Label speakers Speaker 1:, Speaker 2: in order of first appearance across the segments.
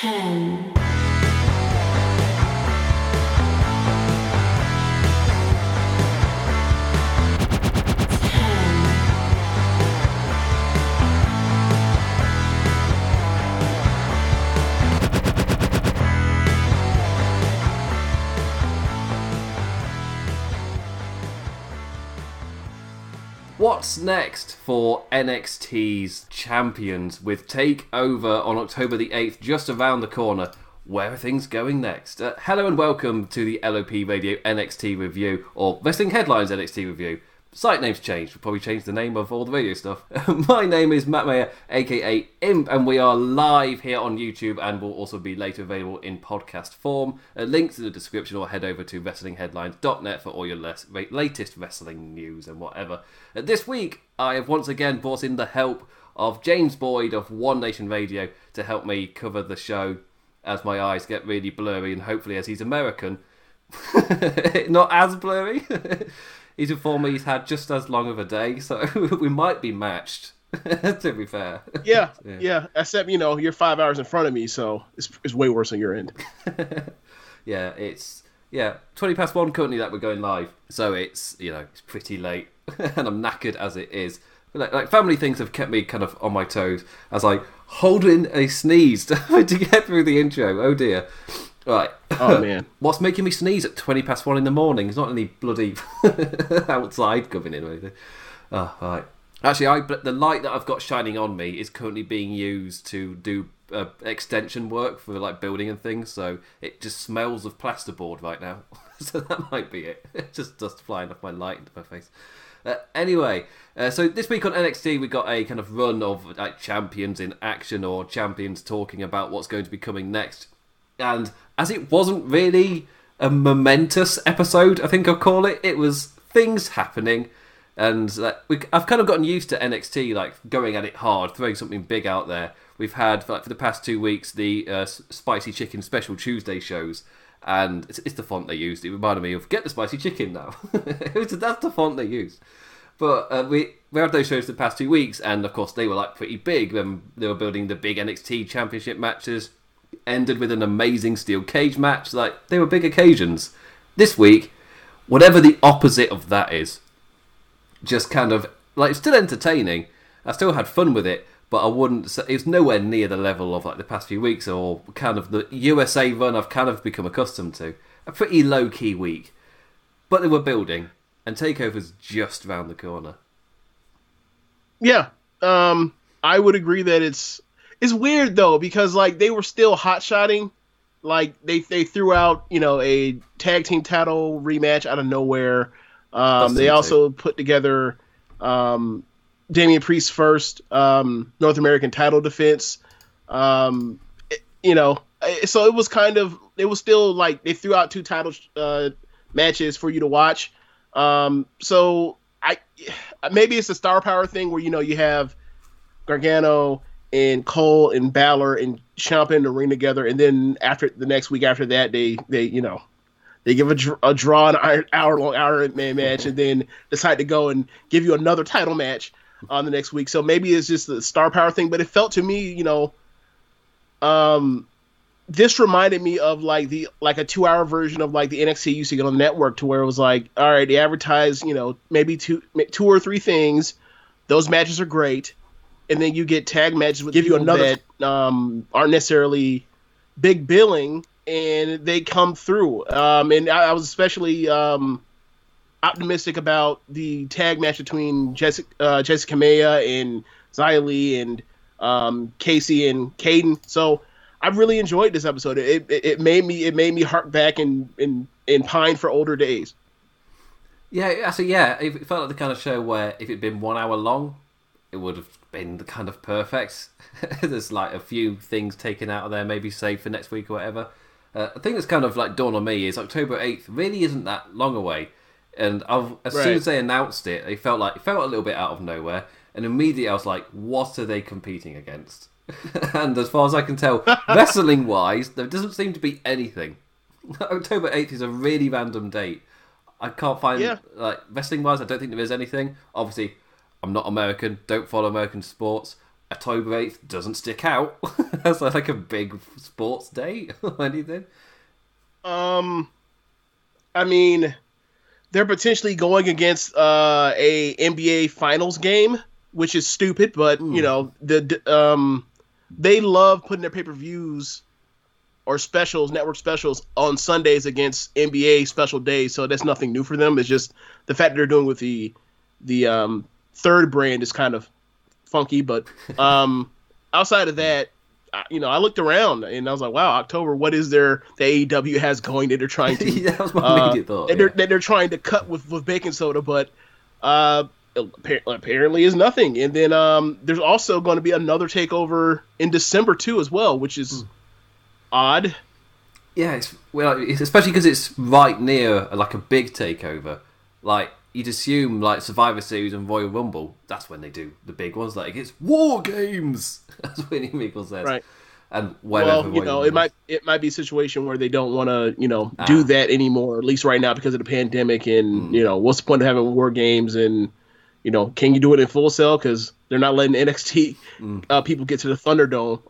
Speaker 1: ten,
Speaker 2: What's next for NXT's champions with Takeover on October the 8th, just around the corner? Where are things going next? Uh, hello and welcome to the LOP Radio NXT review, or Wrestling Headlines NXT review. Site name's changed. We'll probably change the name of all the radio stuff. My name is Matt Mayer, aka Imp, and we are live here on YouTube and will also be later available in podcast form. Uh, links in the description or head over to WrestlingHeadlines.net for all your less, latest wrestling news and whatever. Uh, this week, I have once again brought in the help of James Boyd of One Nation Radio to help me cover the show as my eyes get really blurry and hopefully as he's American, not as blurry. he's informed me he's had just as long of a day, so we might be matched. to be fair,
Speaker 3: Yeah, yeah, Except you know you're five hours in front of me, so it's it's way worse on your end.
Speaker 2: yeah, it's yeah twenty past one currently that we're going live, so it's you know it's pretty late, and I'm knackered as it is. But like, like family things have kept me kind of on my toes as I hold in a sneeze to get through the intro. Oh dear. Right.
Speaker 3: Oh man,
Speaker 2: What's making me sneeze at 20 past one in the morning? It's not any bloody outside coming in or anything. Oh, right. Actually, I, the light that I've got shining on me is currently being used to do uh, extension work for like building and things, so it just smells of plasterboard right now. so that might be it. It's just dust flying off my light into my face. Uh, anyway, uh, so this week on NXT we got a kind of run of like champions in action or champions talking about what's going to be coming next. And as it wasn't really a momentous episode, I think I'll call it, it was things happening. And we, I've kind of gotten used to NXT, like going at it hard, throwing something big out there. We've had, like, for the past two weeks, the uh, Spicy Chicken Special Tuesday shows. And it's, it's the font they used. It reminded me of Get the Spicy Chicken now. That's the font they used. But uh, we we had those shows the past two weeks, and of course they were like pretty big when they were building the big NXT Championship matches. Ended with an amazing steel cage match. Like they were big occasions. This week, whatever the opposite of that is, just kind of like it's still entertaining. I still had fun with it, but I wouldn't. say It's nowhere near the level of like the past few weeks or kind of the USA run I've kind of become accustomed to. A pretty low key week, but they were building, and Takeover's just round the corner.
Speaker 3: yeah. Um, I would agree that it's it's weird though because like they were still hot shotting, like they they threw out you know a tag team title rematch out of nowhere. Um, they also put together um, Damian Priest's first um, North American title defense. Um, it- you know, eh, so it was kind of it was still like they threw out two title uh, matches for you to watch. Um, so I maybe it's a star power thing where you know you have Gargano and Cole and Balor and Ciampa in the ring together, and then after the next week after that, they they you know they give a, a draw an hour long Iron Man match, and then decide to go and give you another title match on the next week. So maybe it's just the star power thing, but it felt to me, you know, um, this reminded me of like the like a two hour version of like the NXT used to get on the network, to where it was like, all right, they advertise, you know, maybe two two or three things. Those matches are great, and then you get tag matches with give you another that um, aren't necessarily big billing, and they come through. Um, and I, I was especially um, optimistic about the tag match between Jessica uh, Jessi Kamea and Xia Li and um, Kacy and Kayden. So I really enjoyed this episode. It, it, it made me it made me hark back and and, and pine for older days.
Speaker 2: Yeah, so yeah, it felt like the kind of show where if it'd been one hour long, it would have been the kind of perfect. There's like a few things taken out of there, maybe saved for next week or whatever. Uh, the thing that's kind of like dawned on me is October eighth really isn't that long away, and I've, as soon as they announced it, it felt like it felt a little bit out of nowhere, and immediately I was like, what are they competing against? and as far as I can tell, wrestling wise, there doesn't seem to be anything. October eighth is a really random date. I can't find
Speaker 3: Yeah.
Speaker 2: like wrestling wise. I don't think there is anything. Obviously, I'm not American. Don't follow American sports. October 8th doesn't stick out as like a big sports day or anything.
Speaker 3: Um, I mean, they're potentially going against uh, a NBA Finals game, which is stupid. But you know, the um, they love putting their pay per views or specials, network specials on Sundays against NBA special days. So that's nothing new for them. It's just the fact that they're doing with the the um, third brand is kind of funky. But um, outside of that, I- you know, I looked around and I was like, wow, October, what is there the AEW has going that they're trying to
Speaker 2: that was my
Speaker 3: uh,
Speaker 2: immediate thought.
Speaker 3: that,
Speaker 2: yeah.
Speaker 3: they're, that they're trying to cut with, with baking soda, but uh, apparently is nothing. And then um, there's also going to be another takeover in December too, as well, which is odd.
Speaker 2: Yeah, it's well, it's, especially because it's right near like a big takeover. Like you'd assume, like Survivor Series and Royal Rumble, that's when they do the big ones. Like it's War Games, as Winnie Meagle says.
Speaker 3: Right.
Speaker 2: And whatever.
Speaker 3: well, you
Speaker 2: Royal
Speaker 3: know,
Speaker 2: Rumble
Speaker 3: it might it might be a situation where they don't want to, you know, do
Speaker 2: Ah.
Speaker 3: that anymore. At least right now because of the pandemic, and
Speaker 2: Hmm.
Speaker 3: you know, what's the point of having war games? And you know, can you do it in Full Sail? Because they're not letting NXT
Speaker 2: Hmm.
Speaker 3: uh, people get to the Thunderdome.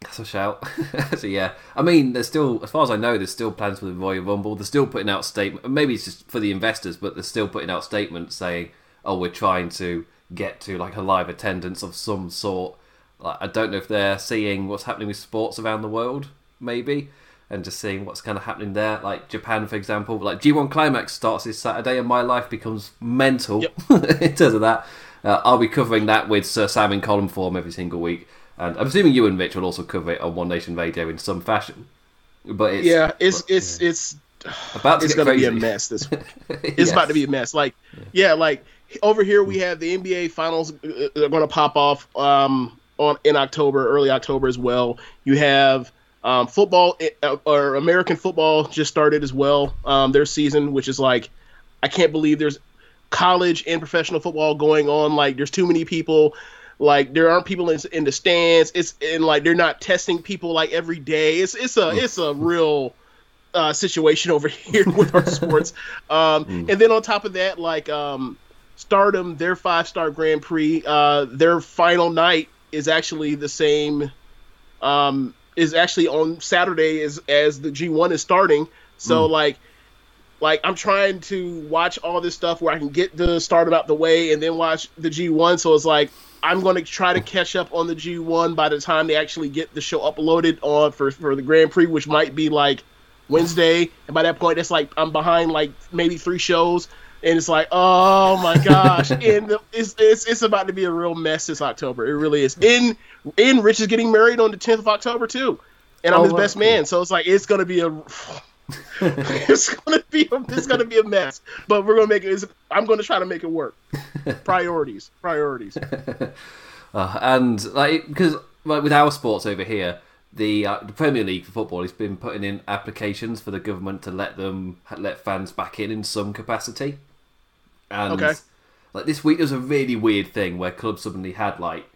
Speaker 2: That's a shout. so yeah, I mean, there's still, as far as I know, there's still plans for the Royal Rumble. They're still putting out statement. Maybe it's just for the investors, but they're still putting out statements saying, "Oh, we're trying to get to like a live attendance of some sort." Like, I don't know if they're seeing what's happening with sports around the world, maybe, and just seeing what's kind of happening there. Like Japan, for example, like G1 Climax starts this Saturday, and my life becomes mental in terms of that. Uh, I'll be covering that with Sir Sam in column form every single week, and I'm assuming you and Rich will also cover it on One Nation Radio in some fashion. But it's
Speaker 3: Yeah, it's it's it's
Speaker 2: about to
Speaker 3: it's gonna
Speaker 2: crazy.
Speaker 3: be a mess this week. It's about to be a mess. Like, yeah, like over here we have the NBA finals are going to pop off um, on in October, early October as well. You have um, football uh, or American football just started as well. Um, their season, which is like, I can't believe there's college and professional football going on. Like, there's too many people. Like, there aren't people in, in the stands. It's and like they're not testing people like every day. It's it's a it's a real uh, situation over here with our sports. Um, And then on top of that, like um, Stardom, their five star Grand Prix, uh, their final night is actually the same. Um, is actually on Saturday as as the G one is starting. So like. Like I'm trying to watch all this stuff where I can get the Stardom out the way and then watch the G1. So it's like I'm going to try to catch up on the G1 by the time they actually get the show uploaded on for for the Grand Prix, which might be like Wednesday, and by that point, it's like I'm behind like maybe three shows, and it's like, oh my gosh, and the, it's, it's it's about to be a real mess this October. It really is. In in Rich is getting married on the 10th of October too, and I'm
Speaker 2: Oh,
Speaker 3: his best man, so it's like it's gonna be a. it's gonna be a, it's gonna be a mess, but we're gonna make it. I'm gonna try to make it work. Priorities, priorities.
Speaker 2: Uh, and like because like with our sports over here, the uh, the Premier League for football has been putting in applications for the government to let them let fans back in in some capacity. And
Speaker 3: Okay.
Speaker 2: like this week, there was a really weird thing where clubs suddenly had like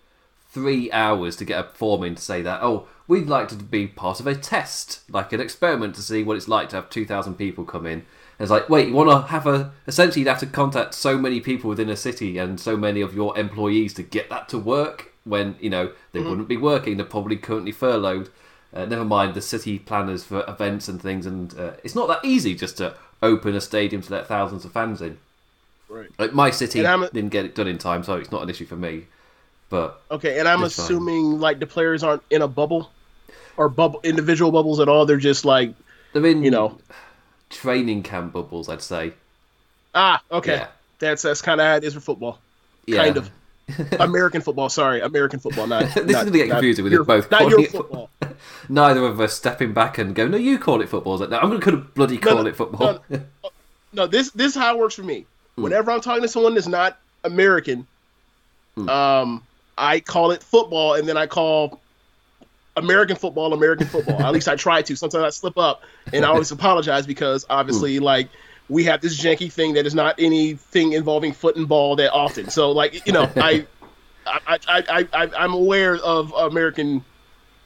Speaker 2: three hours to get a form in to say that oh we'd like to be part of a test, like an experiment to see what it's like to have two thousand people come in. And it's like, wait, you want to have a essentially you'd have to contact so many people within a city and so many of your employees to get that to work when you know they wouldn't be working. They're probably currently furloughed. Uh, never mind the city planners for events and things, and uh, it's not that easy just to open a stadium to let thousands of fans in.
Speaker 3: Right.
Speaker 2: Like my city didn't get it done in time, so it's not an issue for me. But
Speaker 3: Okay, and I'm
Speaker 2: fine.
Speaker 3: assuming like the players aren't in a bubble or bubble individual bubbles at all. They're just like
Speaker 2: they're in
Speaker 3: you know.
Speaker 2: training camp bubbles, I'd say.
Speaker 3: Ah, okay.
Speaker 2: Yeah.
Speaker 3: That's that's kind of how it is for football.
Speaker 2: Yeah.
Speaker 3: Kind of. American football. Sorry, American football. Not
Speaker 2: This is
Speaker 3: not-
Speaker 2: gonna get
Speaker 3: not
Speaker 2: confusing with
Speaker 3: your-
Speaker 2: both
Speaker 3: Not your
Speaker 2: it
Speaker 3: football.
Speaker 2: Neither of us stepping back and go, "No, you call it football." Like, no, I'm going to bloody call
Speaker 3: no,
Speaker 2: it football.
Speaker 3: no, no, this this is how it works for me.
Speaker 2: Hmm.
Speaker 3: Whenever I'm talking to someone that's not American,
Speaker 2: Hmm.
Speaker 3: um, I call it football, and then I call American football American football. At least I try to. Sometimes I slip up, and I always apologize because obviously,
Speaker 2: Hmm.
Speaker 3: like we have this janky thing that is not anything involving foot and ball that often. So, like you know, I, I, I, I, I I'm aware of American,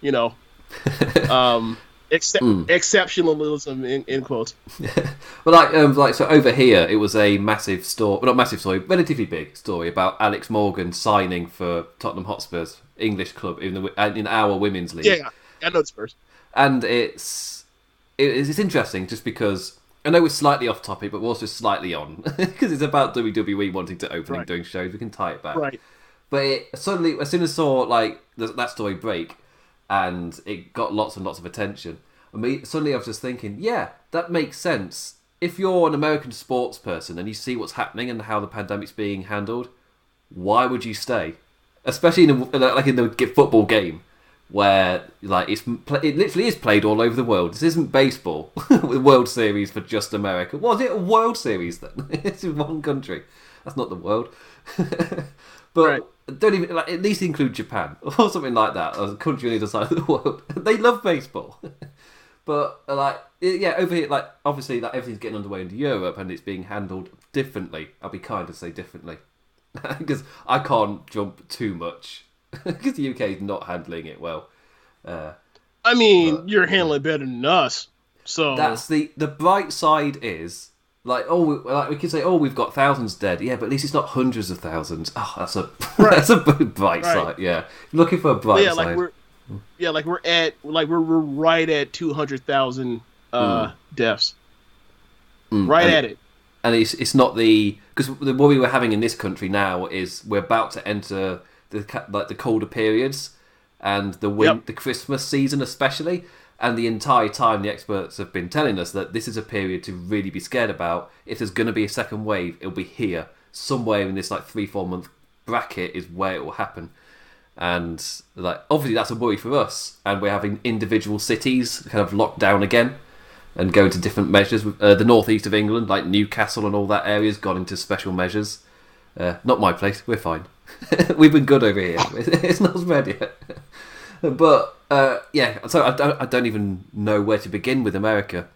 Speaker 3: you know, um,
Speaker 2: Mm.
Speaker 3: Exceptionalism in, in quotes.
Speaker 2: Well, like, um, like so over here, it was a massive story, well, not massive story, relatively big story about Alex Morgan signing for Tottenham Hotspur's English club in the uh, in our women's league.
Speaker 3: Yeah, yeah, I know Spurs.
Speaker 2: and it's it- it's interesting just because I know we're slightly off topic, but we're also slightly on because it's about WWE wanting to open
Speaker 3: Right.
Speaker 2: and doing shows. We can tie it back,
Speaker 3: Right.
Speaker 2: But it, suddenly, as soon as I saw like th- that story break, and it got lots and lots of attention, I mean, suddenly I was just thinking, yeah, that makes sense. If you're an American sports person and you see what's happening and how the pandemic's being handled, why would you stay? Especially in a, like in the football game, where like it's it literally is played all over the world. This isn't baseball, the World Series for just America. Was it a World Series then? it's in one country. That's not the world. but
Speaker 3: Right.
Speaker 2: don't even like at least include Japan or something like that, a country on the other side of the world. they love baseball. But uh, like yeah, over here, like obviously, like everything's getting underway in Europe and it's being handled differently. I'll be kind to say differently because I can't jump too much because the UK is not handling it well. Uh,
Speaker 3: I mean,
Speaker 2: But-
Speaker 3: you're handling better than us. So
Speaker 2: that's the the bright side is like oh we, like we can say oh we've got thousands dead yeah but at least it's not hundreds of thousands oh that's a that's a bright
Speaker 3: Right.
Speaker 2: side yeah looking for a bright
Speaker 3: yeah,
Speaker 2: side
Speaker 3: like we're yeah, like we're at like we're, we're right at two hundred thousand uh, deaths.
Speaker 2: Mm,
Speaker 3: Right
Speaker 2: and-
Speaker 3: at it.
Speaker 2: and it's it's not the because the worry we're having in this country now is we're about to enter the like the colder periods and the win-
Speaker 3: Yep.
Speaker 2: the Christmas season especially, and the entire time the experts have been telling us that this is a period to really be scared about. If there's going to be a second wave, it'll be here somewhere in this like three four month bracket is where it will happen. And like obviously that's a worry for us, and we're having individual cities kind of locked down again and going to different measures. Uh, the northeast of England, like Newcastle and all that area, has gone into special measures. Uh, not my place. We're fine. We've been good over here. It's not spread yet. But uh, yeah, so I don't, I don't even know where to begin with America.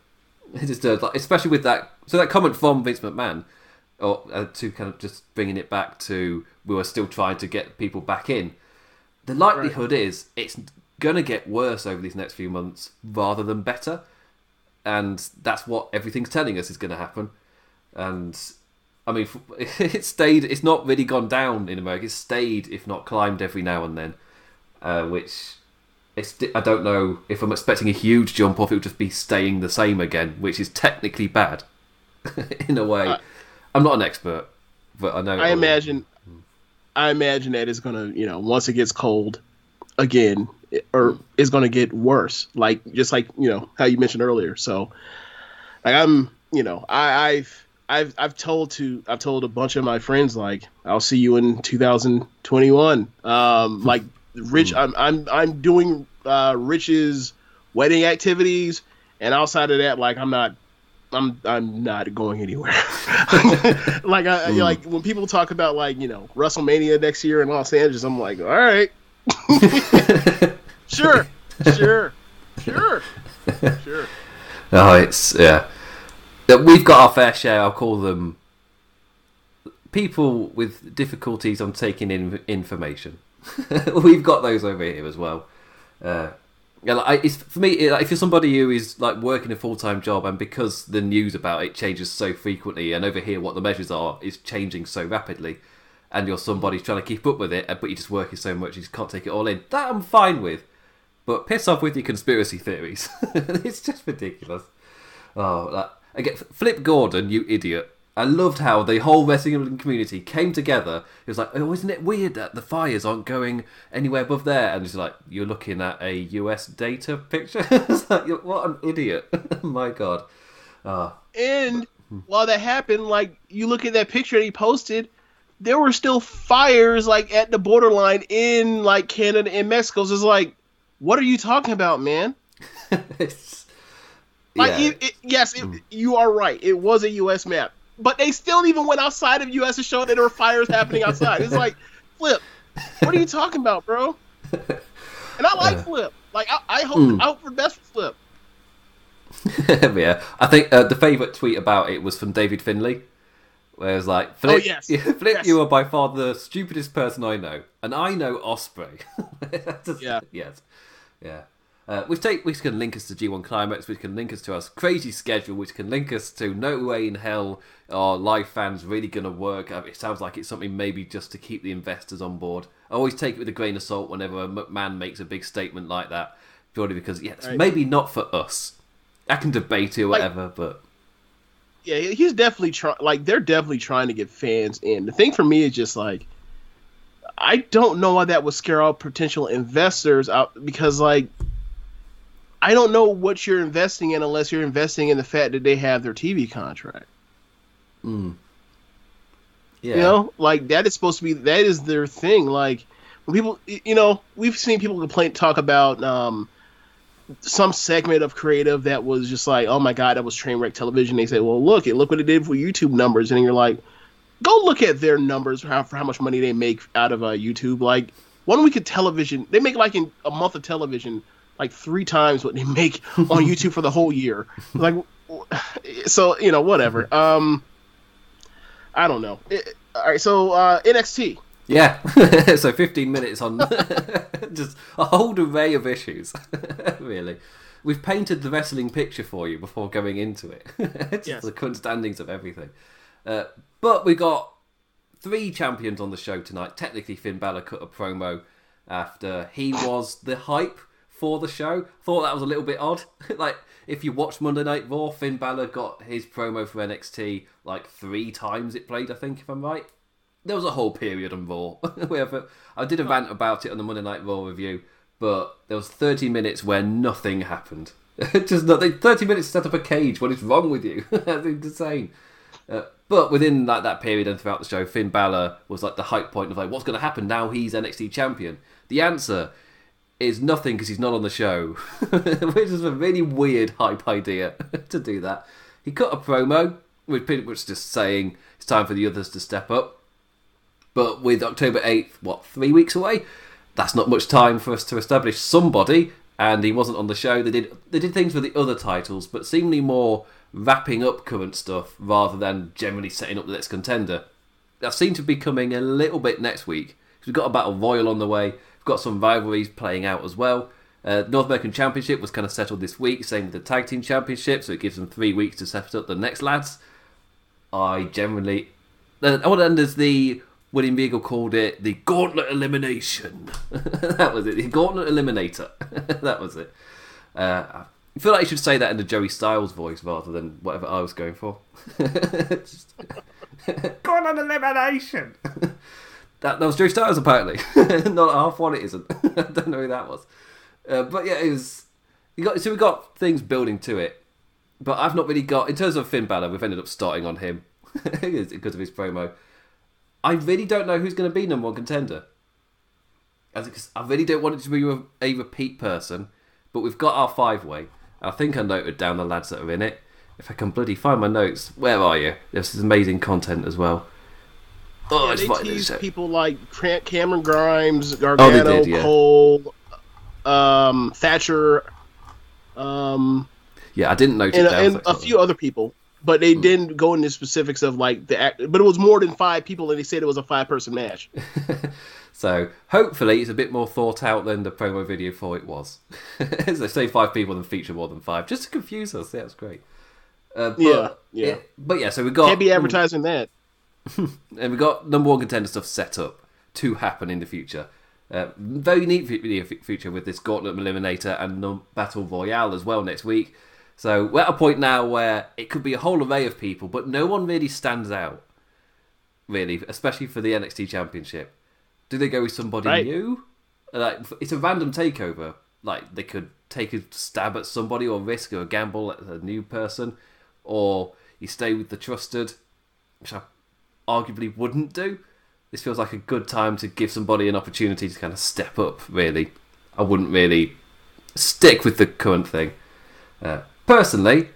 Speaker 2: It's just uh, like, especially with that. So that comment from Vince McMahon, or uh, to kind of just bringing it back to we were still trying to get people back in. The likelihood is it's gonna get worse over these next few months rather than better and that's what everything's telling us is going to happen. And I mean, it stayed. It's not really gone down in America. It's stayed, if not climbed, every now and then. Uh, which it's. I don't know if I'm expecting a huge jump off. It would just be staying the same again, which is technically bad in a way.
Speaker 3: Uh,
Speaker 2: I'm not an expert, but I know.
Speaker 3: I imagine I imagine that it's gonna, you know, once it gets cold again, it, or it's gonna get worse. Like just like you know how you mentioned earlier. So, like I'm, you know, I, I've I've I've told to I've told a bunch of my friends like I'll see you in 2021. Um, like Rich, I'm I'm I'm doing uh, Rich's wedding activities, and outside of that, like I'm not. I'm I'm not going anywhere. like I like when people talk about like you know WrestleMania next year in Los Angeles, I'm like, all right, sure, sure, sure, sure.
Speaker 2: Oh, it's yeah. That we've got our fair share. I'll call them people with difficulties on taking in information. we've got those over here as well. Uh, yeah, like, it's, for me, it- like, if you're somebody who is like working a full time job, and because the news about it changes so frequently, and over here what the measures are is changing so rapidly, and you're somebody trying to keep up with it, but you're just working so much you just can't take it all in. That I'm fine with. But piss off with your conspiracy theories. it's just ridiculous. Oh, that, again, Flip Gordon, you idiot. I loved how the whole wrestling community came together. It was like, oh, isn't it weird that the fires aren't going anywhere above there? And it's like, you're looking at a US data picture? it's like, what an idiot. My God. Oh,
Speaker 3: And while that happened, like you look at that picture that he posted, there were still fires like at the borderline in like Canada and Mexico. So it's like, what are you talking about, man?
Speaker 2: it's,
Speaker 3: Like,
Speaker 2: yeah.
Speaker 3: it, it, yes, it, you are right. It was a U.S. map, but they still even went outside of U.S. to show that there were fires happening outside. It's like, Flip, what are you talking about, bro? And I like
Speaker 2: Uh,
Speaker 3: Flip. Like, I, I hope
Speaker 2: mm.
Speaker 3: I hope for best for Flip.
Speaker 2: yeah, I think uh, the favourite tweet about it was from David Finlay, where it was like, Flip,
Speaker 3: Oh, yes.
Speaker 2: Flip,
Speaker 3: Yes.
Speaker 2: you are by far the stupidest person I know, and I know Ospreay. Just-
Speaker 3: Yeah.
Speaker 2: yes, yeah. Uh, which take which can link us to G1 Climax, which can link us to our crazy schedule, which can link us to no way in hell are live fans really going to work. Uh, It sounds like it's something maybe just to keep the investors on board. I always take it with a grain of salt whenever a McMahon makes a big statement like that, purely because yeah, it's
Speaker 3: Right.
Speaker 2: maybe not for us. I can debate it or
Speaker 3: Like-
Speaker 2: whatever, but
Speaker 3: yeah, he's definitely trying. Like they're definitely trying to get fans in. The thing for me is just like, I don't know why that would scare out potential investors out because like, I don't know what you're investing in unless you're investing in the fact that they have their TV contract.
Speaker 2: yeah,
Speaker 3: You know, like that is supposed to be that is their thing. Like when people, you know, we've seen people complain talk about um, some segment of creative that was just like, oh my god, that was train wreck television. They say, well, look, it look what it did for YouTube numbers, and you're like, go look at their numbers for how, for how much money they make out of uh, YouTube. Like one week of television, they make like in a month of television, like three times what they make on YouTube for the whole year. Like, so you know, whatever. Um, I don't know. It- all right, so uh, NXT.
Speaker 2: Yeah, so 15 minutes on just a whole array of issues, really. We've painted the wrestling picture for you before going into it. just
Speaker 3: Yes.
Speaker 2: the current standings of everything. Uh, but we got three champions on the show tonight. Technically, Finn Balor cut a promo after he was the hype for the show. Thought that was a little bit odd. like, if you watch Monday Night Raw, Finn Balor got his promo for NXT like three times it played, I think, if I'm right there was a whole period on Raw where I did a rant about it on the Monday Night Raw review, but there was 30 minutes where nothing happened. Just nothing. 30 minutes to set up a cage. What is wrong with you? That's insane. Uh, but within like that period and throughout the show, Finn Balor was like the hype point of like, what's going to happen now? He's NXT champion. The answer is nothing because he's not on the show, which is a really weird hype idea to do that. He cut a promo, with pretty much just saying it's time for the others to step up. But with October 8th, what, three weeks away? That's not much time for us to establish somebody, and he wasn't on the show. They did they did things with the other titles, but seemingly more wrapping up current stuff rather than generally setting up the next contender. That seems to be coming a little bit next week. We've got a Battle Royal on the way. We've got some rivalries playing out as well. Uh, North American Championship was kind of settled this week, same with the Tag Team Championship, so it gives them three weeks to set up the next lads. I generally. Uh, oh, and there's the. William Beagle called it the Gauntlet Elimination. that was it, the Gauntlet Eliminator. that was it. Uh, I feel like you should say that in the Joey Styles voice rather than whatever I was going for. Just- Gauntlet Elimination! That, that was Joey Styles, apparently. Not half one, it isn't. I don't know who that was. Uh, but yeah, it was. You got, so we got things building to it. But I've not really got. In terms of Finn Balor, we've ended up starting on him because of his promo. I really don't know who's going to be number one contender. As I really don't want it to be a repeat person, but we've got our five way. I think I noted down the lads that are in it. If I can bloody find my notes, where are you? This is amazing content as well. Oh,
Speaker 3: Yeah,
Speaker 2: it's
Speaker 3: they teased people like Cameron Grimes, Gargano,
Speaker 2: did, yeah.
Speaker 3: Cole, um, Thatcher, um,
Speaker 2: Yeah, I didn't note
Speaker 3: and, and a few other people. But they didn't go into specifics of like the act. But it was more than five people, and they said it was a five-person match.
Speaker 2: So hopefully it's a bit more thought out than the promo video for it was. As they say five people and feature more than five, just to confuse us. Yeah, that's great. Uh, but,
Speaker 3: Yeah, yeah.
Speaker 2: But yeah, so we got
Speaker 3: Can't be advertising that.
Speaker 2: and we got number one contender stuff set up to happen in the future. Uh, very neat feature with this Gauntlet Eliminator and num- Battle Royale as well next week. So we're at a point now where it could be a whole array of people, but no one really stands out. Really, especially for the NXT Championship. Do they go with somebody
Speaker 3: Right.
Speaker 2: new? Like it's a random takeover. Like they could take a stab at somebody or risk or gamble at a new person, or you stay with the trusted, which I arguably wouldn't do. This feels like a good time to give somebody an opportunity to kind of step up. Really, I wouldn't really stick with the current thing. Uh, personally,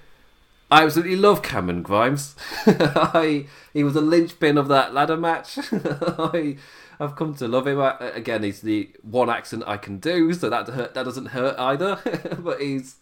Speaker 2: I absolutely love Cameron Grimes. I he was a linchpin of that ladder match. I I've come to love him. I, again, he's the one accent I can do, so that that doesn't hurt either. but he's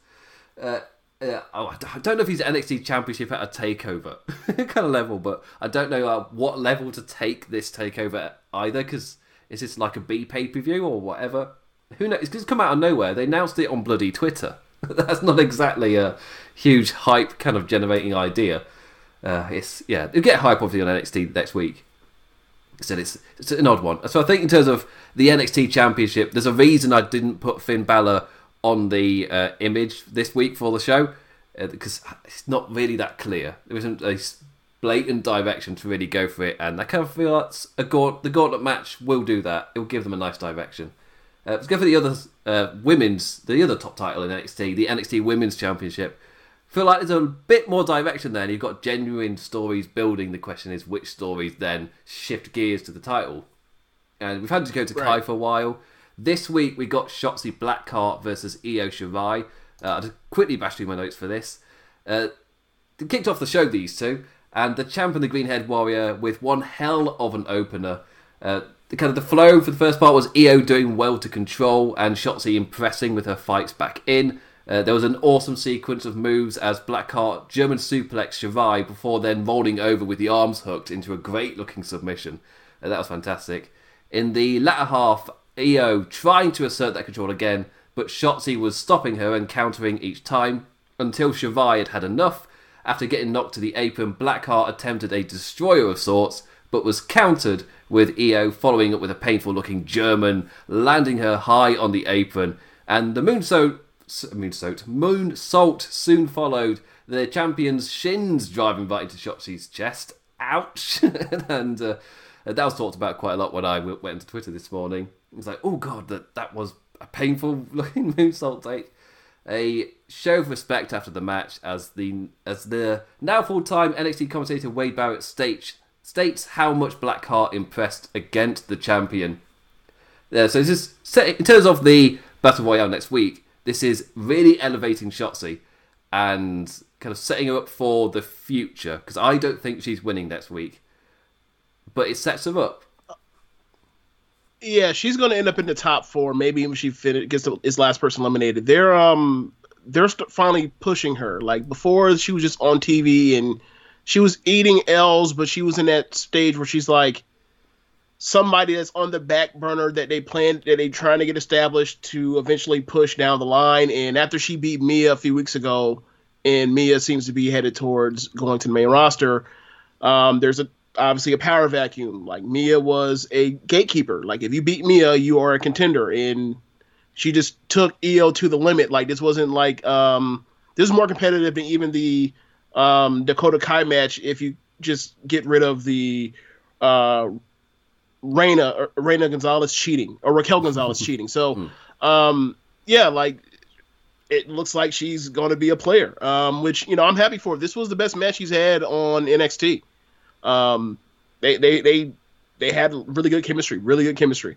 Speaker 2: uh, uh, oh, I don't- know if he's NXT Championship at a takeover kind of level, but I don't know uh, what level to take this takeover either. Because is this like a B pay per view or whatever? who knows? It's come out of nowhere. They announced it on bloody Twitter. That's not exactly a huge hype kind of generating idea. Uh, it's yeah, you get hype obviously on NXT next week. Said it's it's an odd one. So I think in terms of the NXT Championship, there's a reason I didn't put Finn Balor on the uh, image this week for the show uh, because it's not really that clear. There isn't a blatant direction to really go for it, and I kind of feel like a gaunt- the gauntlet match will do that. It will give them a nice direction. Uh, let's go for the other uh, women's, the other top title in NXT, the NXT Women's Championship. feel like there's a bit more direction there, and you've got genuine stories building. The question is, which stories then shift gears to the title? And we've had to go to Kai for a while. This week we got Shotzi Blackheart versus Io Shirai. Uh, I'll just quickly bash through my notes for this. Uh, kicked off the show, these two, and the champ and the Greenhead Warrior with one hell of an opener. Uh, the kind of the flow for the first part was Io doing well to control and Shotzi impressing with her fights back in. Uh, there was an awesome sequence of moves as Blackheart German suplex Shirai before then rolling over with the arms hooked into a great looking submission. Uh, that was fantastic. In the latter half, Io trying to assert that control again, but Shotzi was stopping her and countering each time until Shirai had had enough. After getting knocked to the apron, Blackheart attempted a destroyer of sorts, but was countered with Io following up with a painful looking German, landing her high on the apron. And the moonsault, moonsault, moonsault soon followed. The champion's shins driving right into Shotzi's chest. Ouch! and uh, that was talked about quite a lot when I went to Twitter this morning. It was like, oh god, that that was a painful looking moonsault take. A show of respect after the match as the as the now full time NXT commentator Wade Barrett states states how much Blackheart impressed against the champion. Yeah, so this is in terms of the battle royale next week. This is really elevating Shotzi and kind of setting her up for the future because I don't think she's winning next week, but it sets her up.
Speaker 3: Yeah, she's going to end up in the top four. Maybe even she fin- gets the, his last person eliminated. They're um they're st- finally pushing her. Like before, she was just on TV and she was eating L's, but she was in that stage where she's like somebody that's on the back burner that they plan that they trying to get established to eventually push down the line. And after she beat Mia a few weeks ago, and Mia seems to be headed towards going to the main roster, um, there's a obviously a power vacuum. Like Mia was a gatekeeper. Like if you beat Mia, you are a contender, and she just took Io to the limit. Like this wasn't like um, this is more competitive than even the um, Dakota Kai match. If you just get rid of the uh, Reina or Reina Gonzalez cheating or Raquel Gonzalez cheating. So um, yeah, like it looks like she's going to be a player, um, which you know I'm happy for. This was the best match she's had on NXT. Um, they they they they had really good chemistry, really good chemistry.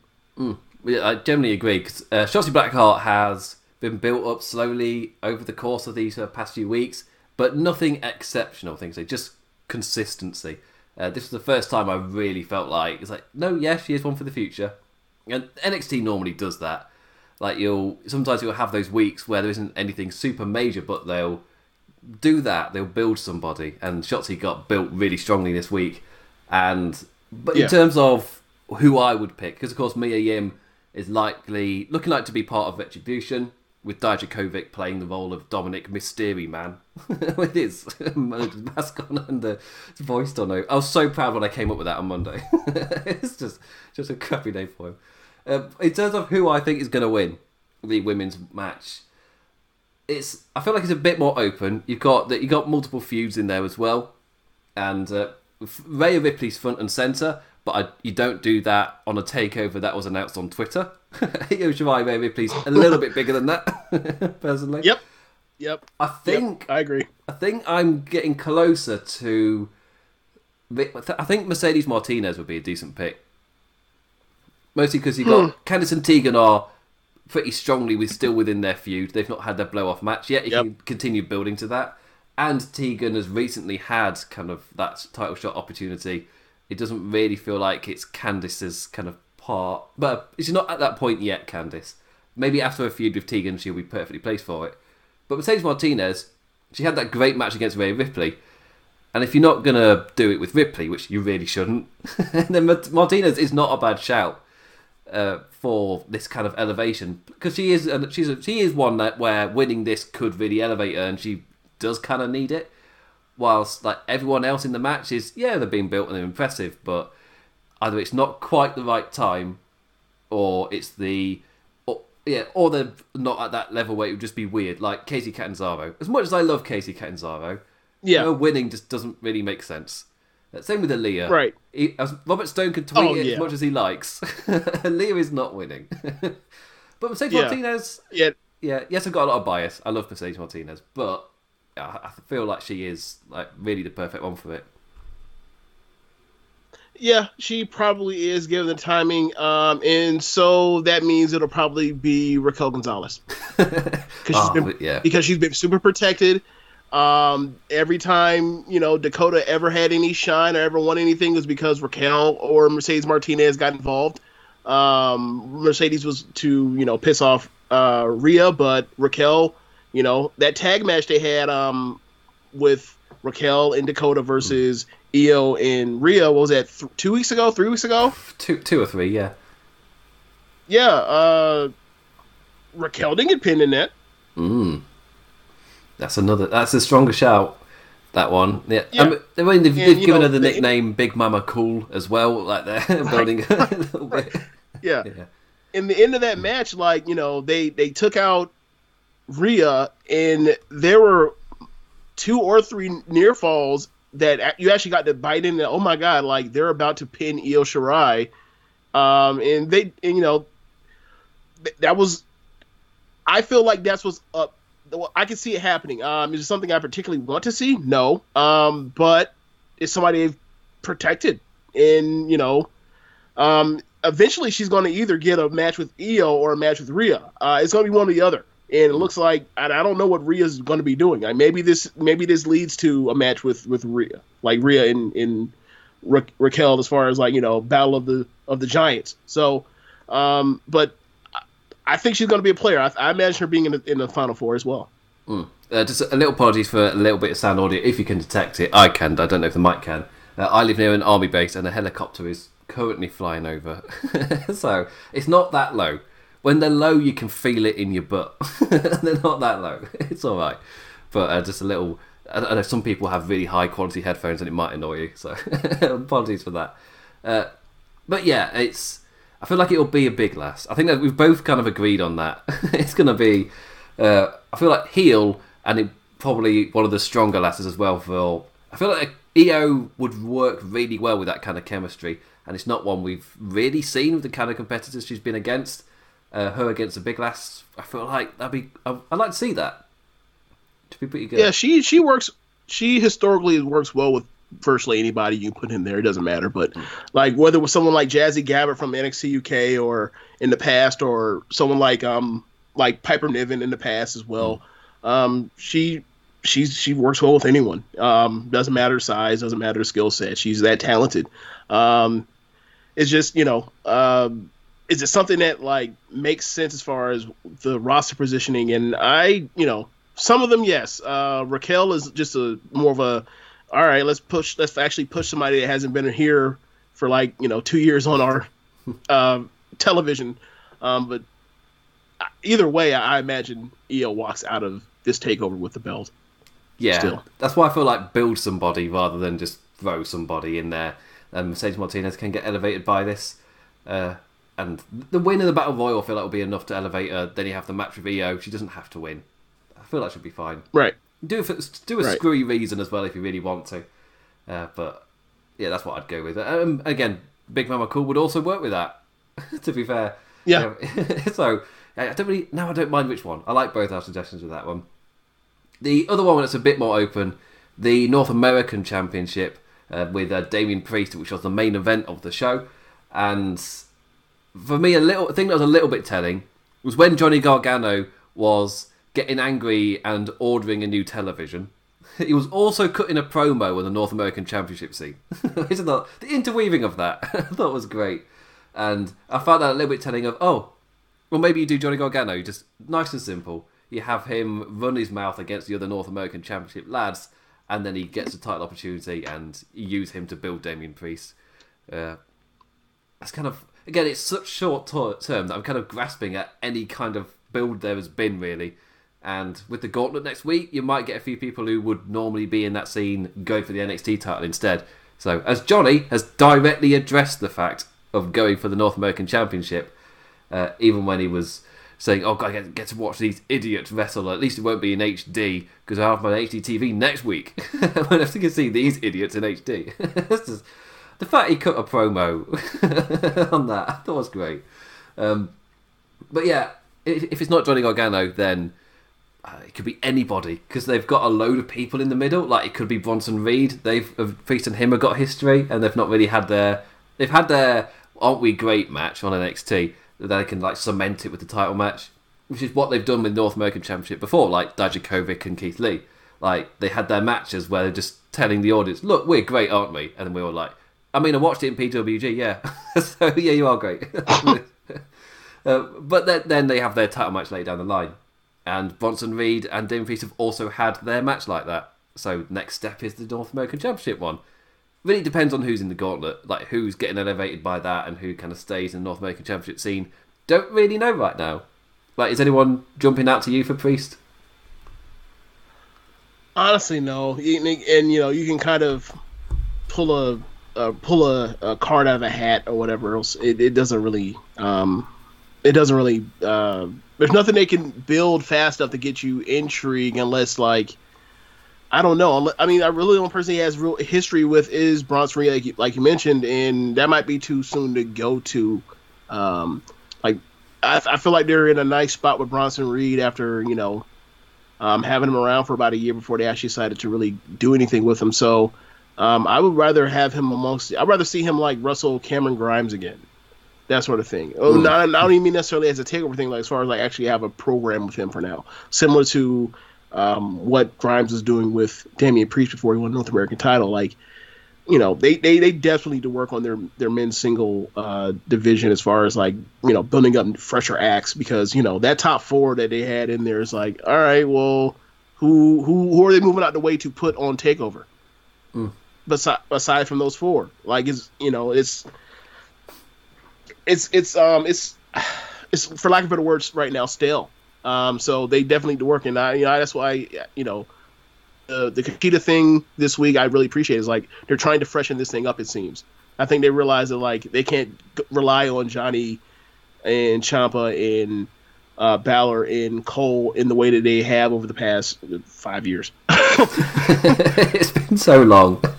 Speaker 2: Yeah, I generally agree because uh, Shotzi Blackheart has been built up slowly over the course of these uh, past few weeks, but nothing exceptional. Things they just consistency. Uh, this was the first time I really felt like it's like no, yeah, she is one for the future, and NXT normally does that. Like you'll sometimes you'll have those weeks where there isn't anything super major, but they'll do that. They'll build somebody, and Shotzi got built really strongly this week. And but
Speaker 3: Yeah.
Speaker 2: in terms of who I would pick, because of course Mia Yim is likely looking like to be part of Retribution, with Dijakovic playing the role of Dominic Mystery Man with his mask on and the voice don't know. I was so proud when I came up with that on Monday. it's just just a crappy name for him. Um, in terms of who I think is going to win the women's match, it's I feel like it's a bit more open. You've got that you got multiple feuds in there as well, and uh, Rhea Ripley's front and center. But I, you don't do that on a takeover that was announced on Twitter. Io Shirai, Rhea Ripley's a little bit bigger than that, personally.
Speaker 3: Yep, yep.
Speaker 2: I think
Speaker 3: Yep, I agree.
Speaker 2: I think I'm getting closer to. I think Mercedes Martinez would be a decent pick. Mostly because you got Candice and Tegan are pretty strongly with still within their feud. They've not had their blow off match yet. You
Speaker 3: Yep.
Speaker 2: can continue building to that. And Tegan has recently had kind of that title shot opportunity. It doesn't really feel like it's Candice's kind of part. But she's not at that point yet, Candice. Maybe after a feud with Tegan, she'll be perfectly placed for it. But Mercedes Martinez, she had that great match against Rhea Ripley. And if you're not going to do it with Ripley, which you really shouldn't, then Martinez is not a bad shout. Uh, for this kind of elevation because she is she's a, she is one that where winning this could really elevate her, and she does kind of need it. Whilst like everyone else in the match is yeah they're being built and they're impressive, but either it's not quite the right time, or it's the or, yeah, or they're not at that level where it would just be weird. Like Kacy Catanzaro. As much as I love Kacy Catanzaro,
Speaker 3: Yeah.
Speaker 2: her winning just doesn't really make sense. Same with Aaliyah.
Speaker 3: Right.
Speaker 2: He, Robert Stone can tweet
Speaker 3: Oh,
Speaker 2: it
Speaker 3: yeah.
Speaker 2: as much as he likes. Aaliyah is not winning. but Mercedes
Speaker 3: Yeah.
Speaker 2: Martinez,
Speaker 3: Yeah.
Speaker 2: yeah, yes, I've got a lot of bias. I love Mercedes Martinez, but I I feel like she is like really the perfect one for it.
Speaker 3: Yeah, she probably is given the timing. Um, and so that means it'll probably be Raquel Gonzalez. Because she's
Speaker 2: Oh,
Speaker 3: been
Speaker 2: yeah.
Speaker 3: because she's been super protected. Um, every time you know Dakota ever had any shine or ever won anything was because Raquel or Mercedes Martinez got involved. Um, Mercedes was to you know piss off uh, Rhea, but Raquel, you know that tag match they had um, with Raquel and Dakota versus Io and Rhea what was that th- two weeks ago, three weeks ago?
Speaker 2: Two, two or three, yeah.
Speaker 3: Yeah, uh, Raquel didn't get pinned in that.
Speaker 2: Mm. That's another. That's a stronger shout. That one. Yeah.
Speaker 3: Yeah.
Speaker 2: I mean, I mean, they've,
Speaker 3: And,
Speaker 2: they've given
Speaker 3: know,
Speaker 2: her the nickname Big Mama Cool as well. Like they're building a little bit.
Speaker 3: Yeah.
Speaker 2: Yeah.
Speaker 3: in the end of that match, like you know, they they took out Rhea, and there were two or three near falls that you actually got to bite in. And, oh my god, like they're about to pin Io Shirai, um, and they, and, you know, th- that was. I feel like that's what's up. I can see it happening. Um, is it something I particularly want to see? No. Um, but it's somebody protected, and you know, um, eventually she's going to either get a match with Io or a match with Rhea. Uh, it's going to be one or the other. And it looks like and I don't know what Rhea's going to be doing. Like maybe this maybe this leads to a match with with Rhea, like Rhea in in Ra- Raquel as far as like you know battle of the of the giants. So, um, but I- think she's going to be a player. I, I imagine her being in the, in the final four as well.
Speaker 2: Uh, just a little apologies for a little bit of sound audio if you can detect it. I can. I don't know if the mic can. Uh, I live near an army base and a helicopter is currently flying over, so it's not that low. When they're low, you can feel it in your butt. they're not that low. It's all right, but uh, just a little. I I know some people have really high quality headphones and it might annoy you, so apologies for that. Uh, but yeah, it's. I feel like it'll be a big last. I think that we've both kind of agreed on that. it's going to be. Uh, I feel like heel and it, probably one of the stronger lasses as well. For I feel like Io would work really well with that kind of chemistry, and it's not one we've really seen with the kind of competitors she's been against. Uh, her against a big lass, I feel like that'd be. I- I'd like to see that. To be pretty good.
Speaker 3: Yeah, she she works. She historically works well with virtually anybody you put in there. It doesn't matter. But like whether it was someone like Jazzy Gabert from NXT UK or in the past, or someone like um like Piper Niven in the past as well. Um, she she's she works well with anyone. Um, doesn't matter size, doesn't matter skill set. She's that talented. Um, it's just you know um, is it something that like makes sense as far as the roster positioning? And I, you know, some of them, yes. Uh, Raquel is just a more of a, all right, let's push, let's actually push somebody that hasn't been here for like you know two years on our uh, television. Um, but either way, I, imagine Io walks out of this takeover with the belt.
Speaker 2: Yeah,
Speaker 3: still.
Speaker 2: that's why I feel like build somebody rather than just throw somebody in there. And Mercedes Martinez can get elevated by this. Uh, and the win of the Battle Royal, I feel like will be enough to elevate her. Then you have the match with Io. She doesn't have to win. I feel like she'll be fine.
Speaker 3: Right.
Speaker 2: Do it do a
Speaker 3: Right.
Speaker 2: screwy reason as well if you really want to. Uh, but yeah, that's what I'd go with. Um, again, Big Mama Cool would also work with that. to be fair.
Speaker 3: Yeah.
Speaker 2: Yeah. so I don't really now I don't mind which one. I like both our suggestions with that one. The other one that's a bit more open, the North American Championship uh, with uh, Damian Priest, which was the main event of the show, and for me, a little thing that was a little bit telling was when Johnny Gargano was getting angry and ordering a new television. He was also cutting a promo on the North American Championship scene. Isn't that the interweaving of that? I thought was great, and I found that a little bit telling of oh, well maybe you do Johnny Gargano just nice and simple. You have him run his mouth against the other North American Championship lads, and then he gets a title opportunity, and you use him to build Damian Priest. Uh, it's kind of again, it's such short term that I'm kind of grasping at any kind of build there has been really. And with the gauntlet next week, you might get a few people who would normally be in that scene going for the NXT title instead. So, as Johnny has directly addressed the fact of going for the North American Championship, uh, even when he was saying, "Oh, God, I get, get to watch these idiots wrestle. At least it won't be in HD because I have my HD TV next week. I have to see these idiots in HD." just, the fact he cut a promo on that, I thought was great. Um, but yeah, if, if it's not Johnny Gargano, then uh, it could be anybody because they've got a load of people in the middle. Like it could be Bronson Reed. They've uh, Priest and him have got history, and they've not really had their. They've had their aren't we great match on NXT that they can like cement it with the title match, which is what they've done with North American Championship before, like Dijakovic and Keith Lee. Like they had their matches where they're just telling the audience, "Look, we're great, aren't we?" And then we were like, "I mean, I watched it in PWG, yeah." so yeah, you are great. uh, but then, then they have their title match later down the line and Bronson Reed and Damian Priest have also had their match like that. So next step is the North American Championship one. Really depends on who's in the gauntlet, like who's getting elevated by that and who kind of stays in the North American Championship scene. Don't really know right now. Like, is anyone jumping out to you for Priest?
Speaker 3: Honestly, no. And you know, you can kind of pull a uh, pull a, a, card out of a hat or whatever else. It, it doesn't really um, it doesn't really uh, there's nothing they can build fast enough to get you intrigue unless like I don't know. I mean, I really the only person he has real history with is Bronson Reed, like you, like you mentioned, and that might be too soon to go to. Um, like, I, I, feel like they're in a nice spot with Bronson Reed after you know um, having him around for about a year before they actually decided to really do anything with him. So, um, I would rather have him amongst. I'd rather see him like Russell Cameron Grimes again that sort of thing. Oh, not, I don't even mean necessarily as a takeover thing, like as far as like actually have a program with him for now, similar to um, what Grimes is doing with Damian Priest before he won the North American title. Like, you know, they, they, they definitely need to work on their their men's single uh, division as far as like you know building up fresher acts because you know that top four that they had in there is like, all right, well, who who who are they moving out the way to put on Takeover? Mm. Besides, aside from those four, like it's you know it's it's it's um it's it's for lack of better words right now stale. Um, so they definitely need to work, and I you know that's why you know uh, the Kushida thing this week I really appreciate is like they're trying to freshen this thing up. It seems I think they realize that like they can't rely on Johnny and Ciampa and uh, Balor and Cole in the way that they have over the past five years.
Speaker 2: it's been so long.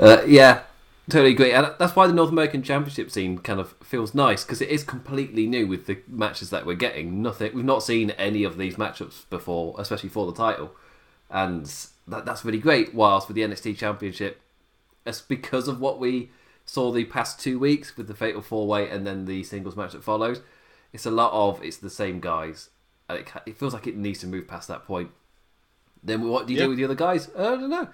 Speaker 2: Uh, yeah, Totally agree, and that's why the North American Championship scene kind of feels nice because it is completely new with the matches that we're getting. Nothing, we've not seen any of these matchups before, especially for the title, and that, that's really great. Whilst with the NXT Championship, it's because of what we saw the past two weeks with the Fatal Four Way and then the singles match that follows. It's a lot of it's the same guys, and it, it feels like it needs to move past that point. Then what do you yep. do with the other guys? I don't know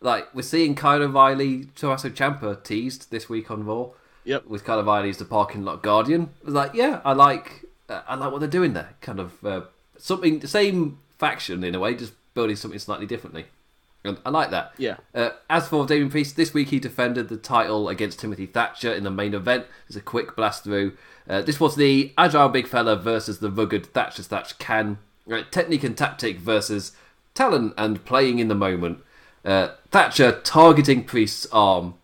Speaker 2: like we're seeing Kyle O'Reilly, Tommaso Ciampa teased this week on Raw.
Speaker 3: Yep.
Speaker 2: With Kyle O'Reilly as the parking lot guardian. I was like, yeah, I like, uh, I like what they're doing there. Kind of uh, something, the same faction in a way, just building something slightly differently. And I like that.
Speaker 3: Yeah.
Speaker 2: Uh, as for Damian Priest, this week he defended the title against Timothy Thatcher in the main event. It's a quick blast through. Uh, this was the agile big fella versus the rugged Thatcher Thatch can. technique and tactic versus talent and playing in the moment. Uh, Thatcher targeting Priest's arm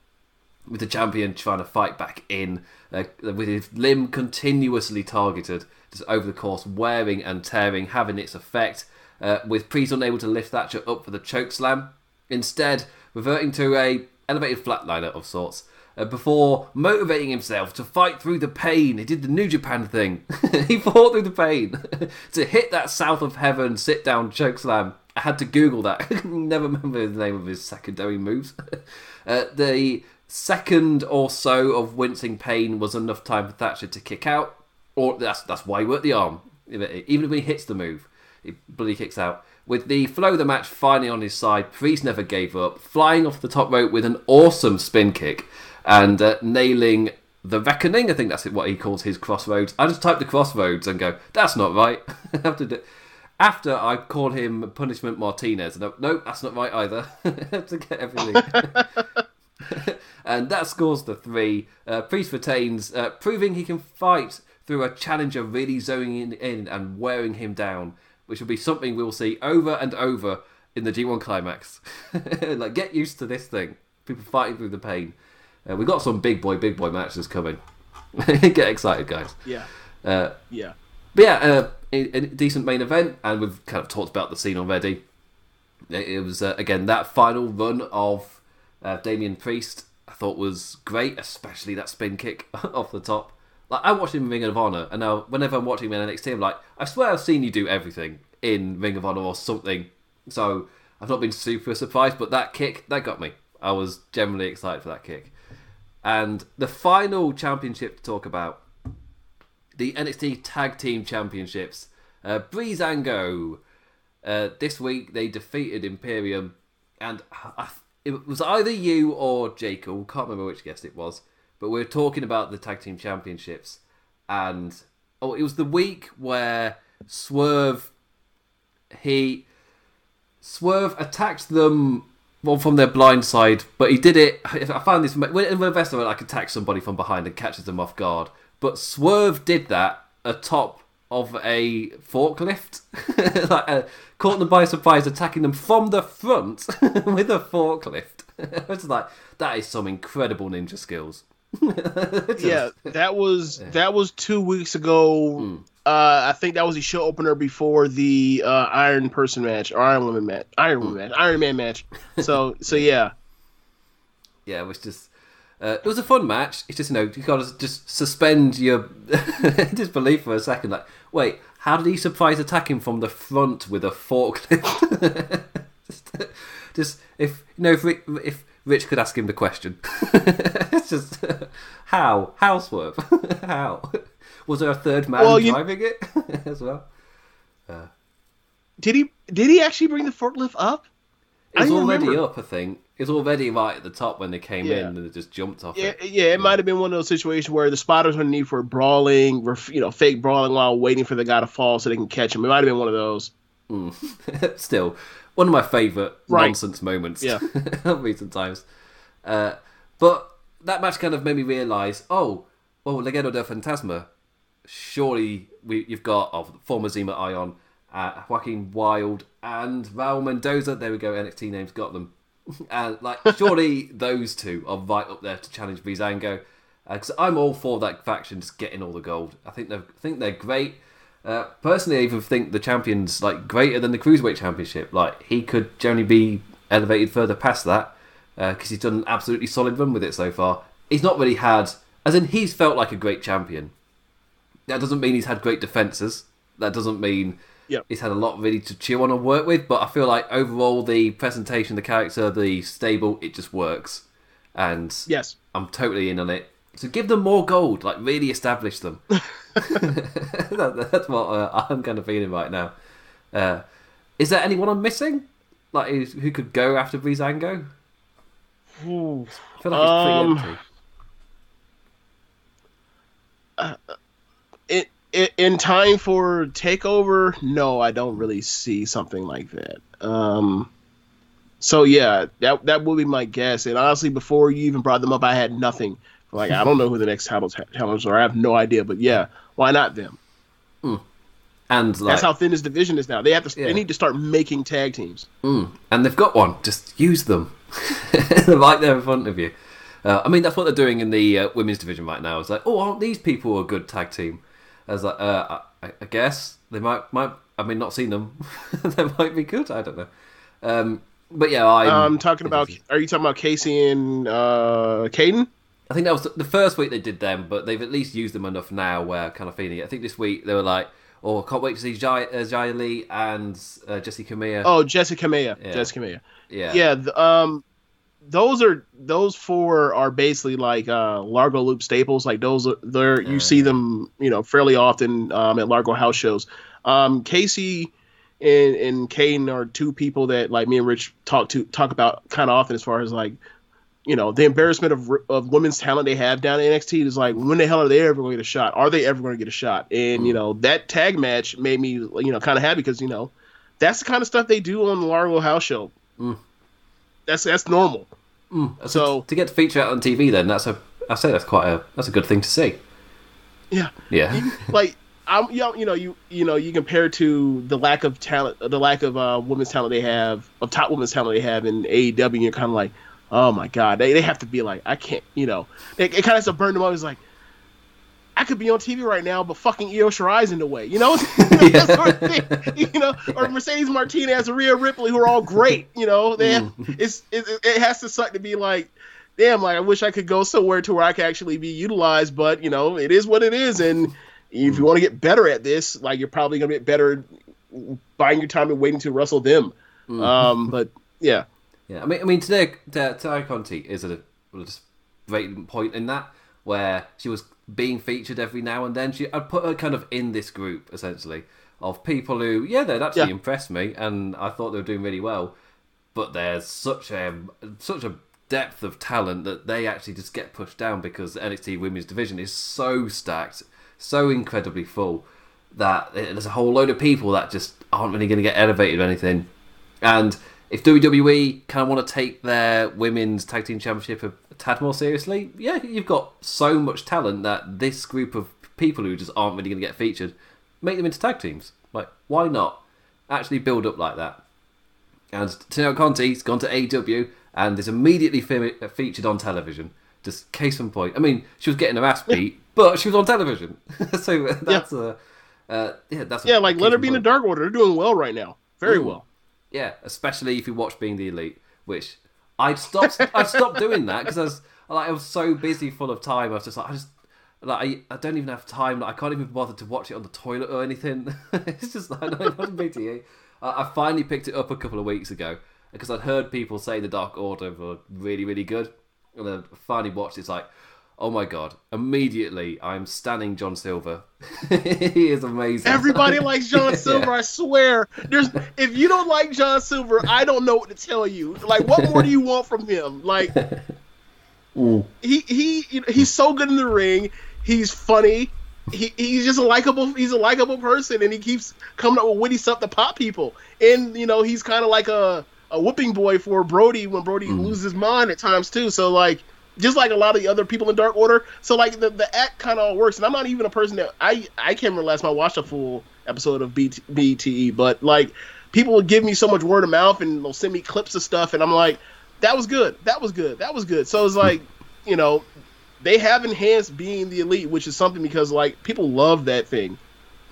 Speaker 2: with the champion trying to fight back in, uh, with his limb continuously targeted, just over the course, wearing and tearing, having its effect. Uh, with Priest unable to lift Thatcher up for the choke slam, instead reverting to a elevated flatliner of sorts. Uh, before motivating himself to fight through the pain, he did the New Japan thing. he fought through the pain to hit that south of heaven sit down choke slam I had to Google that. I never remember the name of his secondary moves. uh, the second or so of wincing pain was enough time for Thatcher to kick out, or that's that's why he worked the arm. Even if he hits the move, he bloody kicks out. With the flow of the match finally on his side, Priest never gave up, flying off the top rope with an awesome spin kick and uh, nailing the reckoning. I think that's what he calls his crossroads. I just type the crossroads and go, that's not right. I have to do after I call him Punishment Martinez. No, nope, that's not right either. to get everything. and that scores the three. Uh, Priest retains, uh, proving he can fight through a challenger really zoning in, in and wearing him down, which will be something we'll see over and over in the G1 climax. like, get used to this thing. People fighting through the pain. Uh, we've got some big boy, big boy matches coming. get excited, guys.
Speaker 3: Yeah.
Speaker 2: Uh,
Speaker 3: Yeah.
Speaker 2: but yeah, uh, a, decent main event, and we've kind of talked about the scene already. It, was uh, again that final run of uh, Damian Priest. I thought was great, especially that spin kick off the top. Like I watched him in Ring of Honor, and now whenever I'm watching him in NXT, I'm like, I swear I've seen you do everything in Ring of Honor or something. So I've not been super surprised, but that kick that got me. I was generally excited for that kick. And the final championship to talk about the NXT Tag Team Championships. Uh, Breezango. Uh, this week they defeated Imperium, and I, it was either you or Jacob. Can't remember which guest it was, but we were talking about the Tag Team Championships, and oh, it was the week where Swerve he Swerve attacked them well from their blind side, but he did it. I found this when it, like attack somebody from behind and catches them off guard. But Swerve did that atop of a forklift, like uh, caught them by surprise, attacking them from the front with a forklift. it's like that is some incredible ninja skills. Just-
Speaker 3: yeah, that was that was two weeks ago.
Speaker 2: Hmm.
Speaker 3: Uh, I think that was the show opener before the uh, Iron Person match or Iron Woman match, Iron
Speaker 2: Hmm.
Speaker 3: Woman match, Iron Man match. So so yeah,
Speaker 2: yeah, it was just. Uh, it was a fun match. It's just you know you gotta just suspend your disbelief for a second. Like, wait, how did he surprise attack him from the front with a forklift? just, just if you know if Rich, if Rich could ask him the question, it's just how how swerve how was there a third man
Speaker 3: Well, you-
Speaker 2: driving it as well?
Speaker 3: did he did he actually bring the forklift up? It's
Speaker 2: already
Speaker 3: remember.
Speaker 2: up, I think. It was already right at the top when they came
Speaker 3: Yeah.
Speaker 2: in and they just jumped off
Speaker 3: Yeah,
Speaker 2: it.
Speaker 3: yeah, it might have been one of those situations where the spotters underneath were brawling, you know fake brawling while waiting for the guy to fall so they can catch him. It might have been one of those.
Speaker 2: Still, one of my favourite
Speaker 3: Right.
Speaker 2: nonsense moments
Speaker 3: Yeah.
Speaker 2: of recent times. Uh, but that match kind of made me realise, oh, well, Legado del Fantasma, surely we, you've got oh, former Zima Ion, uh, Joaquin Wilde, and Raul Mendoza. There we go, NXT names got them. And like, surely those two are right up there to challenge Breezango. Because I'm all for that faction just getting all the gold. I think they're, think they're great. Uh, personally, I even think the champion's like greater than the cruiserweight championship. Like he could generally be elevated further past that because he's done an absolutely solid run with it so far. He's not really had, as in he's felt like a great champion. That doesn't mean he's had great defenses. That doesn't mean
Speaker 3: Yep.
Speaker 2: he's had a lot really to chew on and work with. But I feel like overall the presentation, the character, the stable, it just works, and
Speaker 3: Yes.
Speaker 2: I'm totally in on it. So give them more gold, like really establish them. That- that's what uh, I'm kind of feeling right now. Uh, is there anyone I'm missing? Like who could go after Breezango? I feel like it's pretty
Speaker 3: Um,
Speaker 2: empty.
Speaker 3: in, in, time for takeover no i don't really see something like that um so yeah that that would be my guess and honestly before you even brought them up i had nothing like i don't know who the next title challengers are i have no idea but yeah why not them
Speaker 2: And like,
Speaker 3: that's how thin this division is now they have to
Speaker 2: Yeah.
Speaker 3: they need to start making tag teams
Speaker 2: Mm, and they've got one. Just use them. They're right there in front of you. Uh, I mean, that's what they're doing in the uh, women's division right now. It's like, oh, aren't these people a good tag team? I was like, uh, I, I guess they might. Might I mean, not seen them. they might be good. I don't know. Um, but yeah, I'm,
Speaker 3: i'm talking about are you talking about Kacy and uh Kayden
Speaker 2: I think that was the, the first week they did them, but they've at least used them enough now where I'm kind of feeling it. I think this week they were like, oh, I can't wait to see Xia, uh, Xia Li and uh, Jessi Kamea.
Speaker 3: oh Jessi Kamea
Speaker 2: Yeah.
Speaker 3: Jessi Kamea
Speaker 2: yeah.
Speaker 3: yeah th- um those are those four are basically like uh largo loop staples like those are they're you see them you know fairly often um at largo house shows um Kacy and and Kayden are two people that like me and rich talk to talk about kind of often as far as like you know the embarrassment of of women's talent they have down at NXT is like when the hell are they ever going to get a shot? Are they ever going to get a shot? And you know that tag match made me you know kind of happy because you know that's the kind of stuff they do on the Largo House show.
Speaker 2: Mm.
Speaker 3: That's that's normal.
Speaker 2: So,
Speaker 3: So-
Speaker 2: to get to feature out on TV, then that's a I say that's quite a that's a good thing to see.
Speaker 3: Yeah,
Speaker 2: Yeah,
Speaker 3: like I'm, you know, you know, you you know, you compare to the lack of talent, the lack of uh, women's talent they have, of top women's talent they have in AEW, and you're kind of like, oh my god, they, they have to be like, I can't, you know, it, it kind of has to burn them up. It's like, I could be on TV right now, but fucking Io Shirai's in the way, you know, sort of thing, you know, or Mercedes Martinez, or Rhea Ripley, who are all great, you know, they have, it's it, it has to suck to be like. Damn, like I wish I could go somewhere to where I could actually be utilized, but you know, it is what it is, and if you want to get better at this, like you're probably gonna get better buying your time and waiting to wrestle them. Um, but yeah,
Speaker 2: yeah. I mean, I mean, today, Terry Conti is at a just great point in that where she was being featured every now and then. She, I put her kind of in this group essentially of people who, yeah, they'd actually
Speaker 3: Yeah.
Speaker 2: impressed me, and I thought they were doing really well. But there's such a such a depth of talent that they actually just get pushed down because the NXT Women's Division is so stacked, so incredibly full that there's a whole load of people that just aren't really going to get elevated or anything. And if WWE kind of want to take their women's tag team championship a, tad more seriously, yeah, you've got so much talent that this group of people who just aren't really going to get featured, make them into tag teams. Like, why not? Actually build up like that. And Tino Conti's gone to AW and is immediately fe- uh, featured on television. Just case in point. I mean, she was getting her ass beat, but she was on television. so that's a uh, yeah, that's uh, uh,
Speaker 3: yeah, like let her be in the. Dark Order. They're doing well right now, very
Speaker 2: Ooh.
Speaker 3: well.
Speaker 2: Yeah, especially if you watch Being the Elite, which I stopped. I stopped doing that because I was like I was so busy, full of time. I was just like I just like I, I don't even have time. Like, I can't even bother to watch it on the toilet or anything. it's just like not a big deal. I, I finally picked it up a couple of weeks ago because I'd heard people say the Dark Order were really really good, and then finally watched. It's like. Oh my god! Immediately, I'm standing John Silver. he is amazing.
Speaker 3: Everybody likes John
Speaker 2: Yeah.
Speaker 3: Silver. I swear. There's if you don't like John Silver, I don't know what to tell you. Like, what more do you want from him? Like, he he you know, he's so good in the ring. He's funny. He, he's just a likable. He's a likable person, and he keeps coming up with witty stuff to pop people. And you know, he's kind of like a a whipping boy for Brodie when Brodie mm. loses his mind at times too. So like, just like a lot of the other people in Dark Order. So like the, the act kind of works. And I'm not even a person that I I can't remember last time I watched a full episode of BT, BTE, but like people will give me so much word of mouth and they'll send me clips of stuff, and I'm like, that was good, that was good, that was good. So it's like, you know, they have enhanced being the elite, which is something because like people love that thing.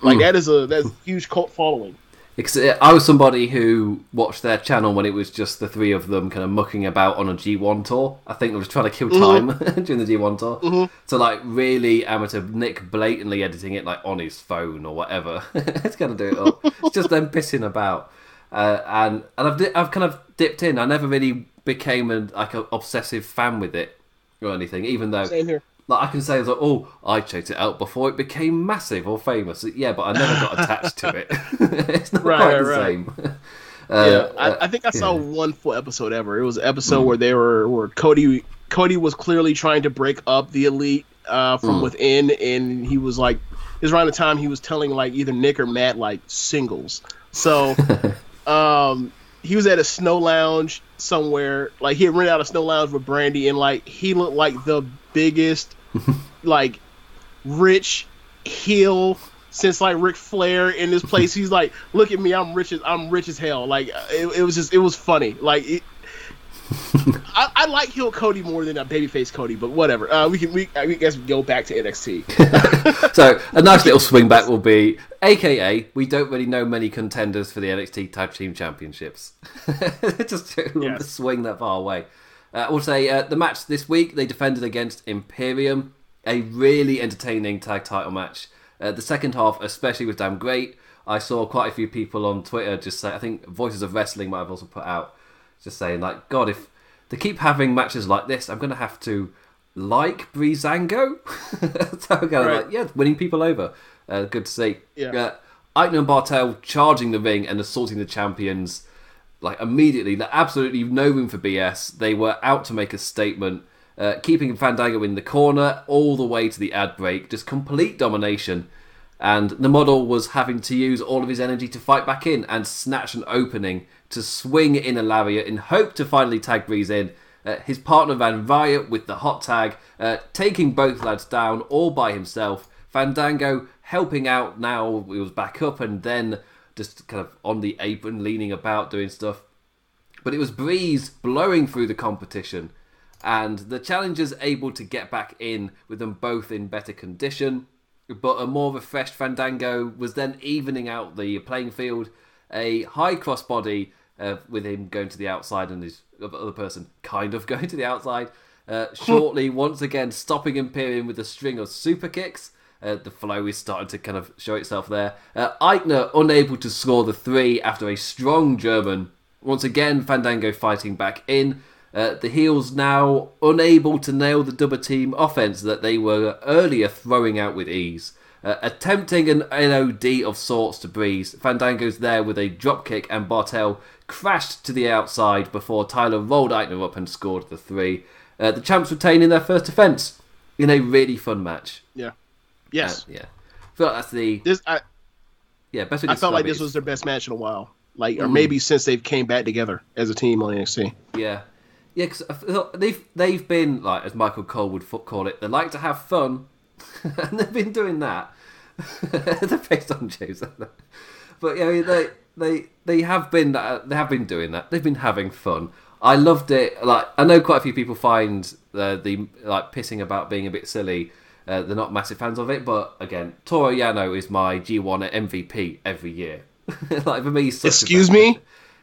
Speaker 3: Like
Speaker 2: Mm.
Speaker 3: that is a that's a huge cult following.
Speaker 2: Because uh, I was somebody who watched their channel when it was just the three of them kind of mucking about on a G1 tour. I think they was trying to kill time during the G1 tour. So like really amateur Nick blatantly editing it like on his phone or whatever. it's gonna do it all. it's just them pissing about. Uh, and and I've di- I've kind of dipped in. I never really became an like an obsessive fan with it or anything. Even though
Speaker 3: Same here.
Speaker 2: Like I can say, like, oh, I checked it out before it became massive or famous. Yeah, but I never got attached to it. it's not
Speaker 3: Right,
Speaker 2: quite the
Speaker 3: right, right.
Speaker 2: same.
Speaker 3: Yeah,
Speaker 2: Uh,
Speaker 3: I, I think I saw
Speaker 2: yeah.
Speaker 3: one full episode ever. It was an episode where they were where Cody Cody was clearly trying to break up the elite uh, from within, and he was like, it was around the time he was telling like either Nick or Matt like singles. So, um, he was at a snow lounge somewhere. Like he had rented out a snow lounge with Brandi, and like he looked like the biggest, like rich heel since like Ric Flair in this place. He's like, look at me, I'm rich as I'm rich as hell. Like it, it was just it was funny. Like it, I, I like heel Cody more than a babyface Cody, but whatever. Uh, we can we I guess we go back to NXT.
Speaker 2: so a nice little swing back will be, AKA, we don't really know many contenders for the NXT Tag Team Championships. Just to
Speaker 3: Yes.
Speaker 2: swing that far away. Uh, I will say uh, the match this week they defended against Imperium, a really entertaining tag title match. Uh, the second half, especially, was damn great. I saw quite a few people on Twitter just say, I think Voices of Wrestling might have also put out, just saying like, God, if they keep having matches like this, I'm going to have to like Breezango. so I'm kind
Speaker 3: Right.
Speaker 2: like, yeah, winning people over. Uh, good to see.
Speaker 3: Yeah.
Speaker 2: Uh, Aichner and Barthel charging the ring and assaulting the champions like immediately. Like, absolutely no room for BS. They were out to make a statement, uh, keeping Fandango in the corner all the way to the ad break. Just complete domination. And the model was having to use all of his energy to fight back in and snatch an opening to swing in a lariat in hope to finally tag Breeze in. Uh, his partner ran riot with the hot tag, uh, taking both lads down all by himself. Fandango helping out now, he was back up and then just kind of on the apron, leaning about, doing stuff. But it was Breeze blowing through the competition, and the challengers able to get back in with them both in better condition. But a more refreshed Fandango was then evening out the playing field. A high crossbody uh, with him going to the outside and his other person kind of going to the outside. Uh, shortly, once again, stopping Imperium with a string of super kicks. Uh, the flow is starting to kind of show itself there. Uh, Aichner unable to score the three after a strong German. Once again, Fandango fighting back in. Uh, the heels now unable to nail the double team offense that they were earlier throwing out with ease. Uh, attempting an LOD of sorts to Breeze, Fandango's there with a dropkick and Barthel crashed to the outside before Tyler rolled Aichner up and scored the three. Uh, the champs retaining their first defense in a really fun match.
Speaker 3: Yeah. Yes.
Speaker 2: Uh, yeah. I feel like that's the
Speaker 3: This I,
Speaker 2: yeah best.
Speaker 3: I felt like this
Speaker 2: is-
Speaker 3: was their best match in a while. Like, or
Speaker 2: Mhm.
Speaker 3: maybe since they've came back together as a team on NXT.
Speaker 2: Yeah, yeah, because they've they've been like as Michael Cole would call it, they like to have fun, and they've been doing that. They're based on James, but yeah, they they they have been uh, they have been doing that. They've been having fun. I loved it. Like I know quite a few people find uh, the like pissing about being a bit silly. Uh, they're not massive fans of it, but again, Toru Yano is my G1 MVP every year. like for me,
Speaker 3: Excuse me?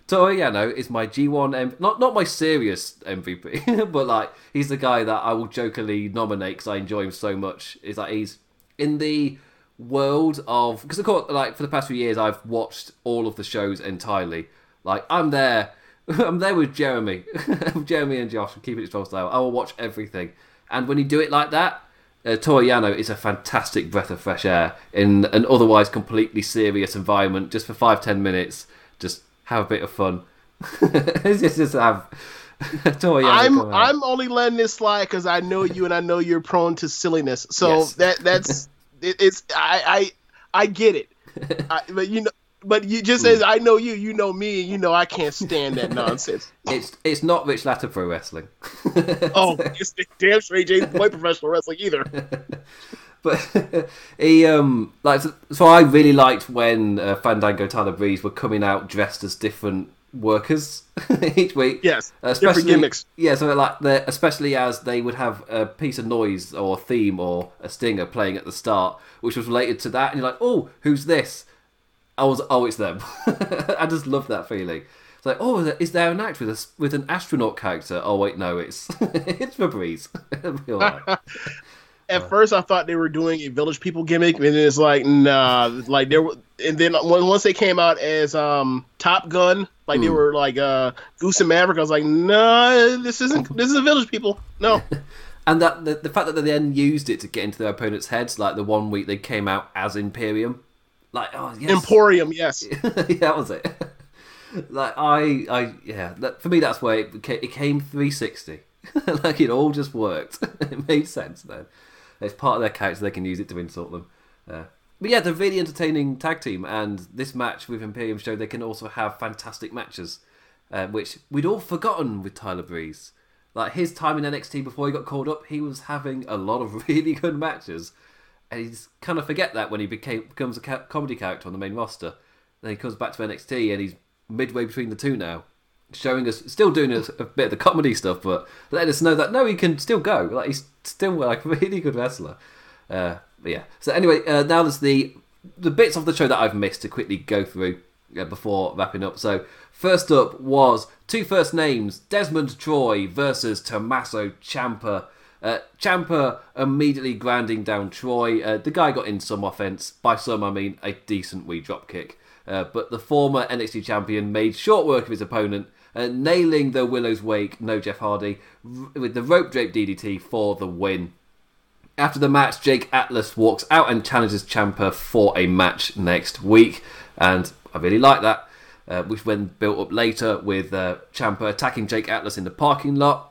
Speaker 2: Toru Yano is my G1 M- not not my serious MVP, but like he's the guy that I will jokingly nominate because I enjoy him so much. Is that he's in the world of because of course like for the past few years I've watched all of the shows entirely. Like I'm there, I'm there with Jeremy, Jeremy and Josh, keep it strong style. I will watch everything, and when you do it like that. Uh, Toru Yano is a fantastic breath of fresh air in an otherwise completely serious environment. Just for five ten minutes, just have a bit of fun. just, just have
Speaker 3: I'm. I'm only letting this slide because I know you and I know you're prone to silliness. So
Speaker 2: Yes.
Speaker 3: that that's it, it's I I I get it. I, but you know, but you just
Speaker 2: Hmm.
Speaker 3: as I know you, you know me, and you know I can't stand that nonsense.
Speaker 2: It's it's not Rich Latter Pro Wrestling.
Speaker 3: oh, it's damn straight James play professional wrestling either.
Speaker 2: but he um like so, so I really liked when uh, Fandango Tyler Breeze were coming out dressed as different workers each week.
Speaker 3: Yes,
Speaker 2: especially
Speaker 3: different gimmicks.
Speaker 2: Yeah, so like the especially as they would have a piece of noise or a theme or a stinger playing at the start, which was related to that, and you're like, oh, who's this? I was, oh, it's them. I just love that feeling. It's like, oh, is there an act with a, with an astronaut character? Oh wait, no, it's it's Febreze. Be.
Speaker 3: At first, I thought they were doing a Village People gimmick, and then it's like, nah, like there. And then once they came out as um Top Gun, like they
Speaker 2: Hmm.
Speaker 3: were like uh Goose and Maverick, I was like, nah, this isn't. This is a Village People. No,
Speaker 2: And that the, the fact that they then used it to get into their opponents' heads, like the one week they came out as Imperium, like oh yes,
Speaker 3: Emporium, yes.
Speaker 2: yeah, that was it. like I, I yeah, that, for me that's where it, ca- it came 360. like it all just worked. it made sense then. It's part of their character; they can use it to insult them. Uh, but yeah, they're really entertaining tag team, and this match with Imperium showed they can also have fantastic matches, uh, which we'd all forgotten with Tyler Breeze. Like his time in NXT before he got called up, he was having a lot of really good matches, and he's kind of forget that when he became becomes a comedy character on the main roster. Then he comes back to NXT, and he's midway between the two now, showing us still doing a, a bit of the comedy stuff, but letting us know that no, he can still go. Like he's still like a really good wrestler. Uh, yeah. So anyway, uh, now there's the the bits of the show that I've missed to quickly go through uh, before wrapping up. So first up was two first names: Desmond Troy versus Tommaso Ciampa. Uh, Ciampa immediately grinding down Troy. Uh, the guy got in some offense. By some, I mean a decent wee drop kick. Uh, but the former NXT champion made short work of his opponent, uh, nailing the Willow's Wake, no Jeff Hardy, r- with the rope drape DDT for the win. After the match, Jake Atlas walks out and challenges Ciampa for a match next week, and I really like that. Uh, which when built up later with uh, Ciampa attacking Jake Atlas in the parking lot,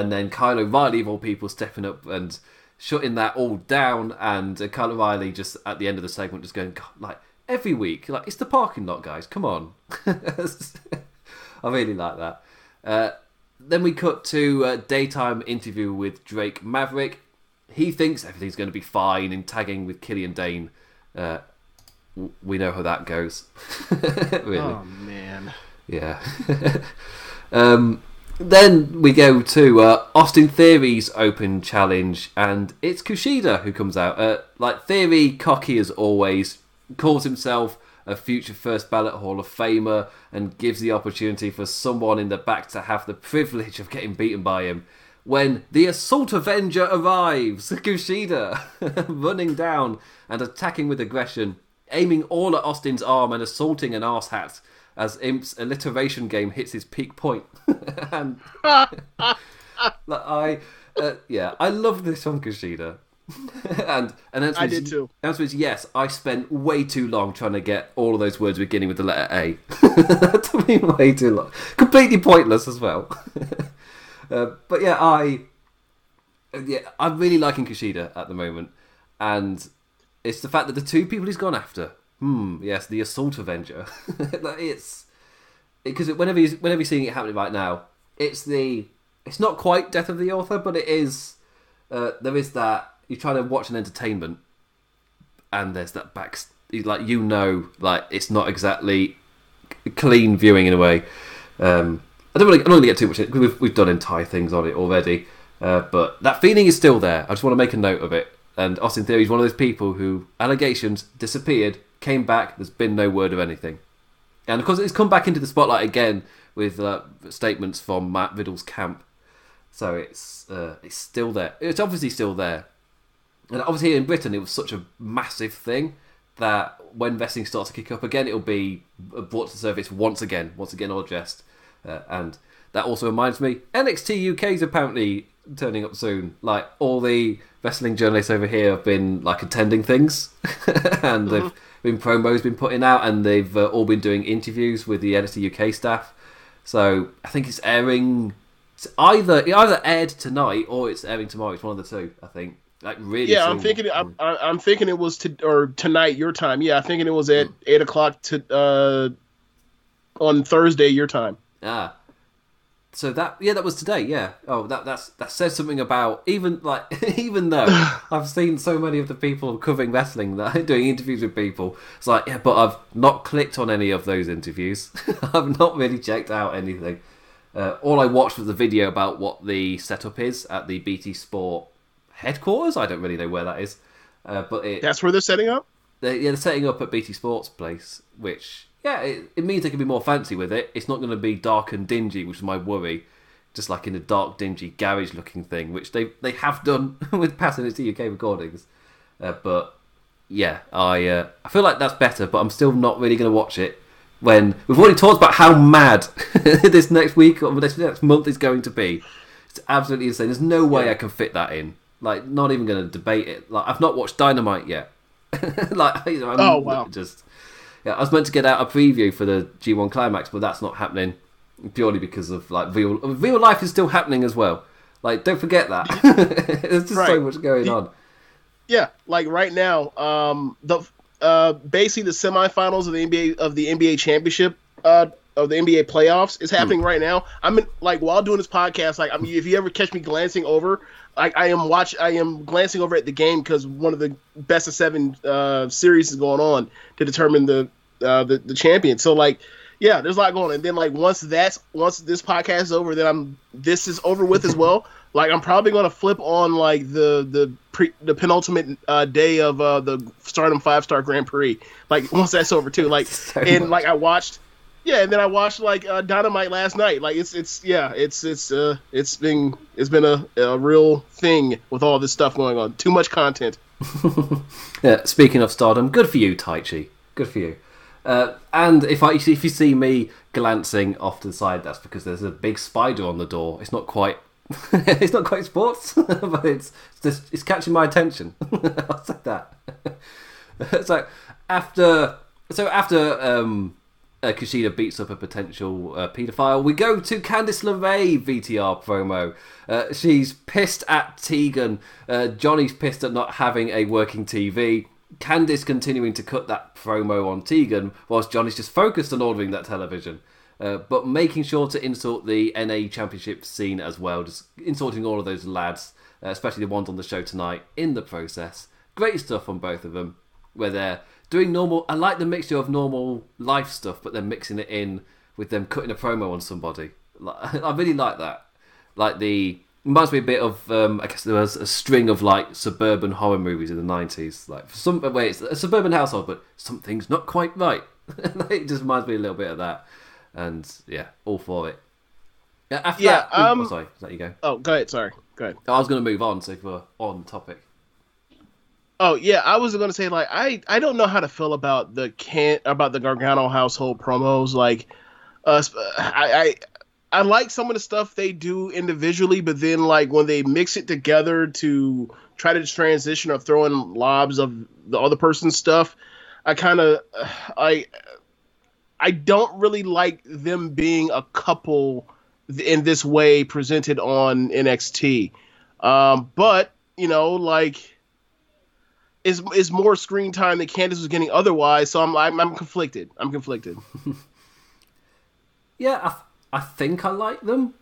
Speaker 2: and then Kyle O'Reilly of all people stepping up and shutting that all down, and uh, Kyle O'Reilly just at the end of the segment just going "God, like every week, like it's the parking lot, guys, come on. I really like that. Uh, then we cut to a daytime interview with Drake Maverick. He thinks everything's going to be fine in tagging with Killian Dain. Uh, we know how that goes. really.
Speaker 3: Oh man.
Speaker 2: Yeah. um, then we go to uh, Austin Theory's Open Challenge, and it's Kushida who comes out. Uh, like Theory, cocky as always, calls himself a future first ballot Hall of Famer, and gives the opportunity for someone in the back to have the privilege of getting beaten by him. When the Assault Avenger arrives, Kushida running down and attacking with aggression, aiming all at Austin's arm and assaulting an arse hat as Imp's alliteration game hits its peak point. and like, I, uh, yeah, I love this on Kushida. and and answer
Speaker 3: I
Speaker 2: is-
Speaker 3: did too.
Speaker 2: Answer is yes. I spent way too long trying to get all of those words beginning with the letter A. that took me way too long. Completely pointless as well. uh, but yeah, I yeah, I'm really liking Kushida at the moment, and it's the fact that the two people he's gone after. Hmm. Yes, the Assault Avenger. It's because whenever he's whenever you're seeing it happening right now, it's the it's not quite death of the author, but it is. Uh, there is that you're trying to watch an entertainment, and there's that back like you know like it's not exactly clean viewing in a way. Um, I don't really, I don't want to get too much. in- We've we've done entire things on it already, uh, but that feeling is still there. I just want to make a note of it. And Austin Theory is one of those people who allegations disappeared, came back. There's been no word of anything. And of course, it's come back into the spotlight again with uh, statements from Matt Riddle's camp. So it's uh, it's still there. It's obviously still there. And obviously in Britain, it was such a massive thing that when wrestling starts to kick up again, it'll be brought to the surface once again, once again all addressed. Uh, and that also reminds me, NXT UK is apparently turning up soon. Like all the wrestling journalists over here have been like attending things, and they've been promos been putting out, and they've uh, all been doing interviews with the NXT UK staff. So I think it's airing. It's either it either aired tonight or it's airing tomorrow. It's one of the two. I think. Like really.
Speaker 3: Yeah, I'm thinking. I'm, I- I'm thinking it was to or tonight your time. Yeah, I'm thinking it was at eight o'clock to uh on Thursday your time.
Speaker 2: Ah. So that yeah, that was today. Yeah. Oh, that that's that says something about even like even though I've seen so many of the people covering wrestling that doing interviews with people. It's like yeah, but I've not clicked on any of those interviews. I've not really checked out anything. Uh, all I watched was the video about what the setup is at the BT Sport headquarters. I don't really know where that is, uh, but it,
Speaker 3: That's where they're setting up.
Speaker 2: they're, yeah, they're setting up at BT Sports Place, which yeah, it, it means they can be more fancy with it. It's not going to be dark and dingy, which is my worry. Just like in a dark, dingy garage-looking thing, which they they have done with passing it to UK recordings. Uh, but yeah, I uh, I feel like that's better, but I'm still not really going to watch it. When we've already talked about how mad this next week or this next month is going to be, it's absolutely insane. There's no way I can fit that in. Like, not even going to debate it. Like, I've not watched Dynamite yet. like, you know, I'm
Speaker 3: Oh, wow.
Speaker 2: just yeah. I was meant to get out a preview for the G1 climax, but that's not happening purely because of like real real life is still happening as well. Like, don't forget that. There's just so
Speaker 3: Right.
Speaker 2: much going
Speaker 3: The-
Speaker 2: on.
Speaker 3: Yeah, like right now, um, the uh, basically the semifinals of the NBA of the NBA championship uh, of the NBA playoffs is happening right now. I'm in, like while doing this podcast, like I mean, if you ever catch me glancing over, like I am watch, I am glancing over at the game because one of the best of seven uh, series is going on to determine the uh, the the champion. So like. Yeah, there's a lot going on. And then like once that's once this podcast is over, then I'm this is over with as well. Like I'm probably gonna flip on like the the pre the penultimate uh, day of uh, the Stardom Five Star Grand Prix. Like once that's over too. Like
Speaker 2: So
Speaker 3: and
Speaker 2: much.
Speaker 3: like I watched, yeah, and then I watched like uh, Dynamite last night. Like it's it's yeah, it's it's uh it's been it's been a, a real thing with all this stuff going on. Too much content.
Speaker 2: Yeah, speaking of stardom, good for you, Taichi. Good for you. Uh, and if I if you see me glancing off to the side, that's because there's a big spider on the door. It's not quite it's not quite sports, but it's it's, just, it's catching my attention. I'll say that. so after so after um, uh, Kushida beats up a potential uh, paedophile, we go to Candice LeRae VTR promo. Uh, she's pissed at Tegan. Uh, Johnny's pissed at not having a working TV. Candice continuing to cut that promo on Tegan, whilst Johnny's just focused on ordering that television. Uh, but making sure to insult the NA Championship scene as well, just insulting all of those lads, uh, especially the ones on the show tonight, in the process. Great stuff on both of them, where they're doing normal. I like the mixture of normal life stuff, but then mixing it in with them cutting a promo on somebody. Like, I really like that. Like the reminds me a bit of um, I guess there was a string of like suburban horror movies in the nineties. Like for some way it's a suburban household, but something's not quite right. it just reminds me a little bit of that. And yeah, all for it. Yeah, after
Speaker 3: Yeah,
Speaker 2: that, oh,
Speaker 3: um,
Speaker 2: sorry, let you go.
Speaker 3: Oh, go ahead. Sorry. Go ahead.
Speaker 2: I was going to move on, so if we're on topic.
Speaker 3: Oh yeah, I was gonna say like I I don't know how to feel about the can about the Gargano household promos. Like, uh, I I I like some of the stuff they do individually, but then like when they mix it together to try to transition or throw in lobs of the other person's stuff, I kind of I I don't really like them being a couple in this way presented on NXT. Um, but you know, like is is more screen time than Candice was getting otherwise. So I'm I'm, I'm conflicted. I'm conflicted.
Speaker 2: Yeah, I, th- I think I like them.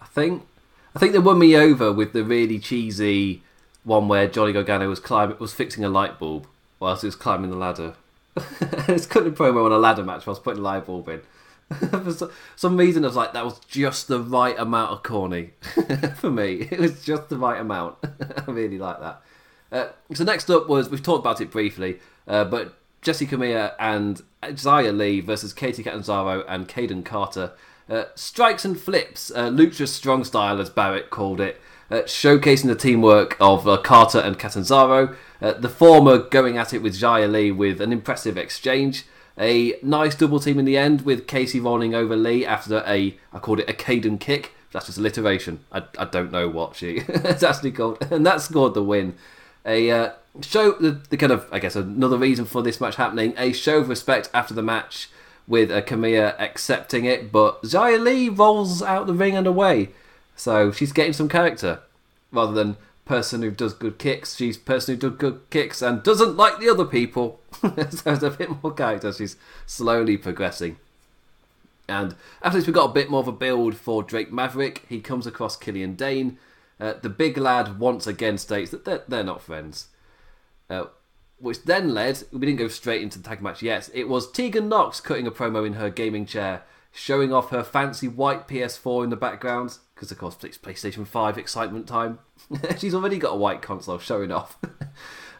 Speaker 2: I think I think they won me over with the really cheesy one where Johnny Gargano was climbing was fixing a light bulb whilst he was climbing the ladder. it's cutting promo on a ladder match whilst putting a light bulb in. For some reason, I was like, that was just the right amount of corny for me. It was just the right amount. I really like that. Uh, so next up was we've talked about it briefly, uh, but Jessi Kamea and Xia Li versus Kacy Catanzaro and Kayden Carter. Uh, strikes and flips, uh, Lucha strong style as Barrett called it, uh, showcasing the teamwork of uh, Carter and Catanzaro. The former going at it with Xia Li with an impressive exchange. A nice double team in the end with Kacy rolling over Li after a, I called it a Kayden kick. That's just alliteration. I, I don't know what she it's actually called. And that scored the win. A uh, show, the, the kind of, I guess, another reason for this match happening. A show of respect after the match with uh, Kamea accepting it, but Xia Li rolls out the ring and away. So she's getting some character. Rather than person who does good kicks, she's person who does good kicks and doesn't like the other people. so there's a bit more character. She's slowly progressing. And after this, we got a bit more of a build for Drake Maverick. He comes across Killian Dain. Uh, the big lad once again states that they're, they're not friends. Uh, which then led, we didn't go straight into the tag match yet. It was Tegan Nox cutting a promo in her gaming chair, showing off her fancy white PS4 in the background. Because, of course, it's PlayStation 5 excitement time. She's already got a white console showing off.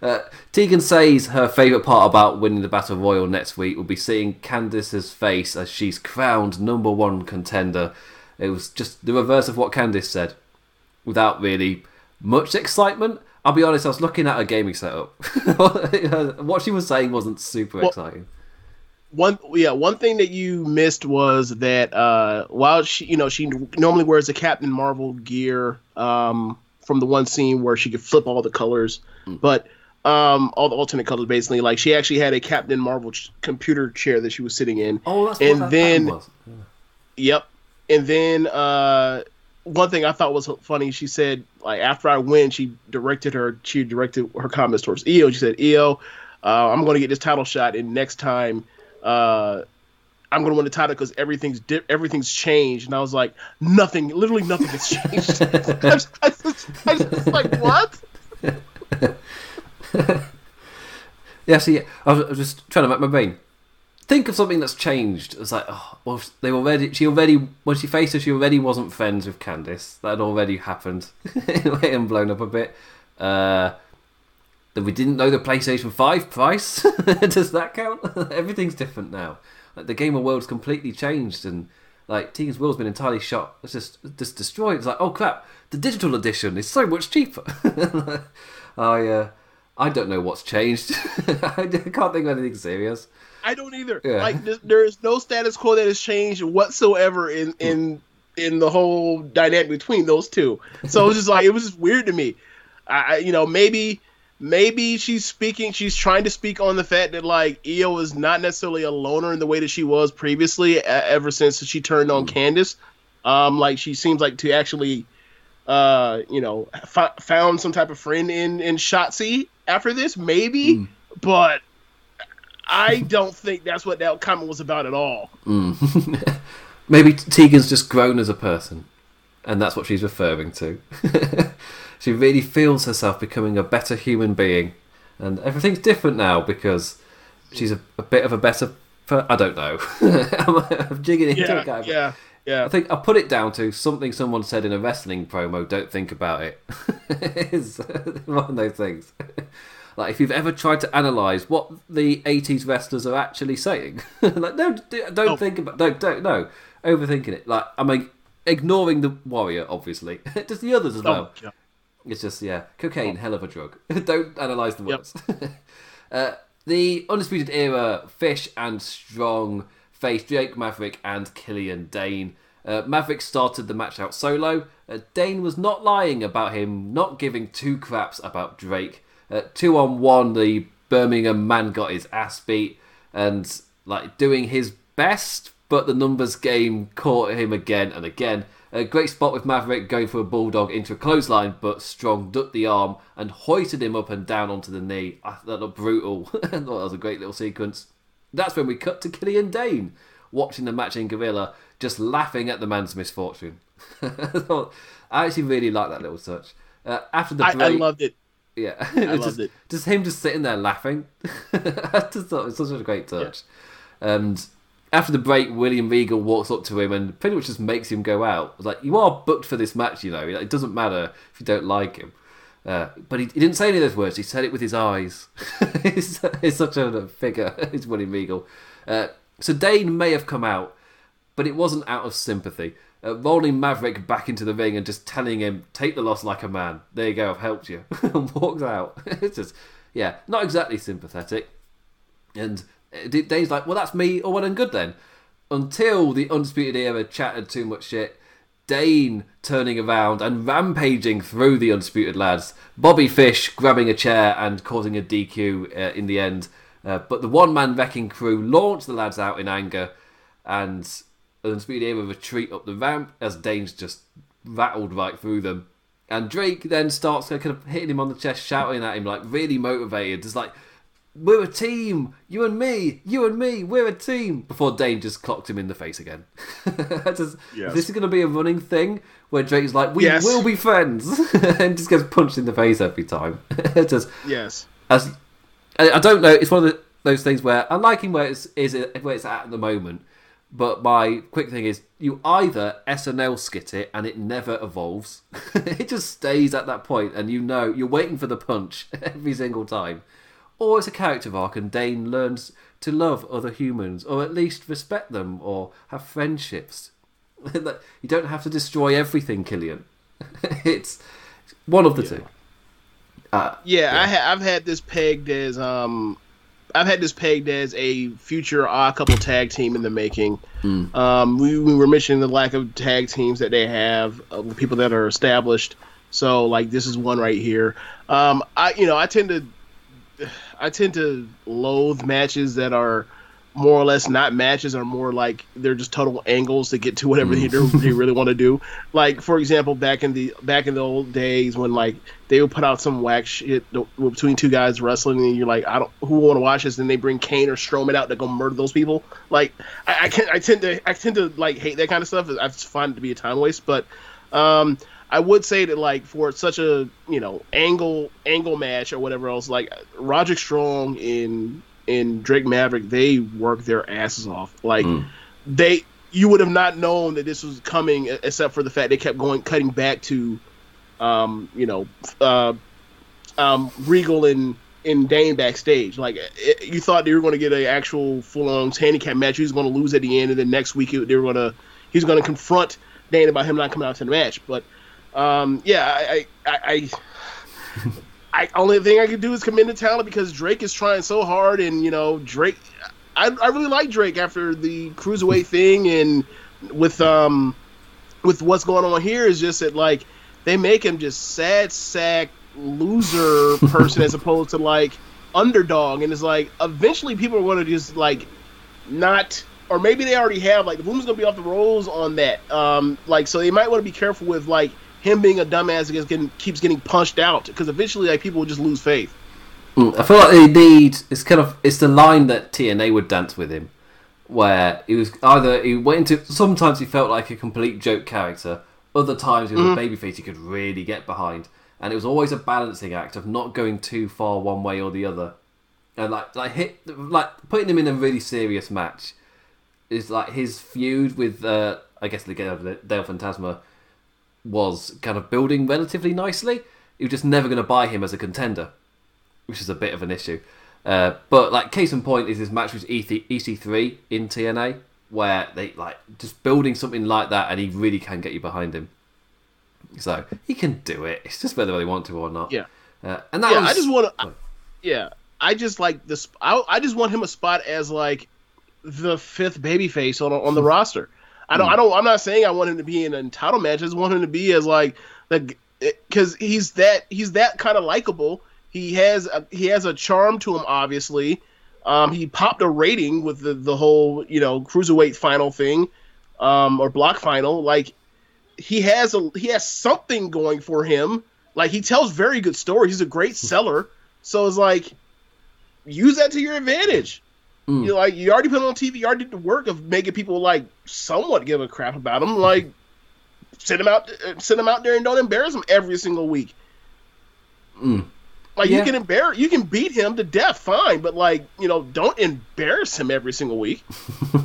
Speaker 2: Uh, Tegan says her favourite part about winning the Battle Royal next week will be seeing Candice's face as she's crowned number one contender. It was just the reverse of what Candice said, without really much excitement. I'll be honest, I was looking at her gaming setup. what she was saying wasn't super
Speaker 3: Well-
Speaker 2: exciting.
Speaker 3: One yeah, one thing that you missed was that uh, while she you know she normally wears a Captain Marvel gear um, from the one scene where she could flip all the colors, but um, all the alternate colors basically. Like she actually had a Captain Marvel ch- computer chair that she was sitting in.
Speaker 2: Oh, that's
Speaker 3: And then-
Speaker 2: was.
Speaker 3: Yep. And then uh, one thing I thought was funny, she said like after I win, she directed her she directed her comments towards Io. She said, "Io, uh, I'm going to get this title shot, and next time." Uh, I'm gonna win the title because everything's di- everything's changed, and I was like, nothing, literally nothing has changed. I was, I was- I was like, what?
Speaker 2: Yeah, see, I was, I was just trying to make my brain think of something that's changed. It's like, oh, well, they already, she already, when she faced her, she already wasn't friends with Candice. That had already happened and blown up a bit. Uh, that we didn't know the PlayStation 5 price. Does that count? Everything's different now. Like the gamer world's completely changed, and like Tegan's Will's been entirely shot. It's just just destroyed. It's like, oh crap, the digital edition is so much cheaper. I uh, I don't know what's changed. I can't think of anything serious.
Speaker 3: I don't either.
Speaker 2: Yeah.
Speaker 3: Like th- there is no status quo that has changed whatsoever in in in the whole dynamic between those two. So it was just like it was just weird to me. I, you know maybe maybe she's speaking she's trying to speak on the fact that like Io is not necessarily a loner in the way that she was previously ever since she turned on Candice. Um like she seems like to actually uh you know f- found some type of friend in in Shotzi after this maybe but I don't think that's what that comment was about at all.
Speaker 2: Mm. maybe Tegan's just grown as a person, and that's what she's referring to. she really feels herself becoming a better human being, and everything's different now because she's a, a bit of a better. Per- I don't know. I'm, jigging into
Speaker 3: Yeah,
Speaker 2: it, guy, but
Speaker 3: yeah, yeah.
Speaker 2: I think I'll put it down to something someone said in a wrestling promo. Don't think about it. it's one of those things. Like if you've ever tried to analyze what the '80s wrestlers are actually saying, like no, d- don't
Speaker 3: Oh.
Speaker 2: think about, don't, don't, no, overthinking it. Like I mean, ignoring the warrior, obviously, just the others as well.
Speaker 3: Oh, yeah.
Speaker 2: It's just yeah, cocaine, hell of a drug. Don't analyze the
Speaker 3: Yep.
Speaker 2: words. uh, the undisputed era, Fish and Strong faced Drake Maverick and Killian Dain. Uh, Maverick started the match out solo. Uh, Dain was not lying about him not giving two craps about Drake. Uh, two on one, the Birmingham man got his ass beat and like doing his best, but the numbers game caught him again and again. A great spot with Maverick going for a bulldog into a clothesline, but Strong ducked the arm and hoisted him up and down onto the knee. I thought that looked brutal. I thought that was a great little sequence. That's when we cut to Killian Dain watching the match in Gorilla, just laughing at the man's misfortune. I actually really like that little touch. Uh, after the
Speaker 3: I,
Speaker 2: break,
Speaker 3: I loved it.
Speaker 2: Yeah,
Speaker 3: I
Speaker 2: It's
Speaker 3: loved
Speaker 2: just,
Speaker 3: it.
Speaker 2: Just him just sitting there laughing. I just thought it was such a great touch. And after the break, William Regal walks up to him and pretty much just makes him go out. It's like you are booked for this match, you know. It doesn't matter if you don't like him. Uh, but he, he didn't say any of those words. He said it with his eyes. he's, he's such a figure. He's William Regal. Uh, so Dain may have come out, but it wasn't out of sympathy. Uh, rolling Maverick back into the ring and just telling him, "Take the loss like a man." There you go. I've helped you. and walks out. it's just, yeah, not exactly sympathetic. And uh, Dain's like, "Well, that's me. All well and good then." Until the Undisputed Era chattered too much shit. Dain turning around and rampaging through the Undisputed Lads. Bobby Fish grabbing a chair and causing a DQ uh, in the end. Uh, but the one man wrecking crew launched the lads out in anger and the Undisputed Era retreat up the ramp as Dain's just rattled right through them. And Drake then starts kind of hitting him on the chest, shouting at him, like really motivated. Just like, we're a team, you and me, you and me, we're a team. Before Dain just clocked him in the face again. Just-
Speaker 3: Yes.
Speaker 2: This is going to be a running thing where Drake's like, we
Speaker 3: Yes.
Speaker 2: will be friends, and just gets punched in the face every time. just
Speaker 3: Yes.
Speaker 2: as I, I don't know, it's one of the, those things where I'm liking where it's is it where it's at at the moment. But my quick thing is, you either SNL skit it and it never evolves. it just stays at that point, and you know you're waiting for the punch every single time, or it's a character arc and Dain learns to love other humans, or at least respect them, or have friendships. you don't have to destroy everything, Killian. it's one of the two. Uh,
Speaker 3: Yeah, I ha- I've had this pegged as um, I've had this pegged as a future odd couple tag team in the making. Um, we, we were mentioning the lack of tag teams that they have, uh, people that are established. So like this is one right here. Um, I you know I tend to I tend to loathe matches that are more or less not matches are more like they're just total angles to get to whatever they, they really want to do. Like for example, back in the back in the old days when like they would put out some whack shit between two guys wrestling, and you're like, I don't who want to watch this? And they bring Kane or Strowman out to go murder those people. Like I, I can I tend to I tend to like hate that kind of stuff. I just find it to be a time waste, but. Um, I would say that like for such a you know angle angle match or whatever else, like Roderick Strong in in Drake Maverick, they work their asses off. Like they, you would have not known that this was coming, except for the fact they kept going cutting back to, um, you know, uh, um, Regal and and Dain backstage. Like it, you thought they were going to get an actual full on handicap match. He was going to lose at the end, and then next week they were going to he's going to confront Dain about him not coming out to the match. But um, yeah, I, I, I, I only thing I can do is commend the talent because Drake is trying so hard, and you know Drake. I, I really like Drake after the cruiserweight thing, and with um with what's going on here is just that like they make him just sad sack loser person as opposed to like underdog, and it's like eventually people are going to just like not or maybe they already have like the room's gonna be off the rolls on that um like so they might want to be careful with like him being a dumbass against getting keeps getting punched out because eventually like people will just lose faith
Speaker 2: Mm, I feel like they need it's kind of it's the line that TNA would dance with him. where he was either he went into sometimes he felt like a complete joke character, other times he was
Speaker 3: Mm-hmm.
Speaker 2: a babyface he could really get behind, and it was always a balancing act of not going too far one way or the other, and like like hit like putting him in a really serious match is like his feud with uh, I guess the del Fantasma was kind of building relatively nicely. You're just never going to buy him as a contender, which is a bit of an issue. Uh, but like case in point is his match with E EC, EC3 in TNA, where they like just building something like that, and he really can get you behind him. So he can do it. It's just whether they want to or not.
Speaker 3: Yeah.
Speaker 2: Uh, and that
Speaker 3: yeah,
Speaker 2: was,
Speaker 3: I just want to. Yeah, I just like this. I, I just want him a spot as like the fifth babyface on on the roster. I don't. I don't. I'm not saying I want him to be in an title match. I just want him to be as like the because he's that he's that kind of likable. He has a, he has a charm to him. Obviously, um, he popped a rating with the the whole you know cruiserweight final thing, um, or block final. Like he has a he has something going for him. Like he tells very good stories. He's a great seller. So it's like use that to your advantage.
Speaker 2: Mm.
Speaker 3: You like you already put him on TV. You already did the work of making people like somewhat give a crap about them. Like send them out, uh, send them out there and don't embarrass them every single week.
Speaker 2: Mm.
Speaker 3: Like
Speaker 2: Yeah.
Speaker 3: you can embarrass, you can beat him to death, fine. But like you know, don't embarrass him every single week.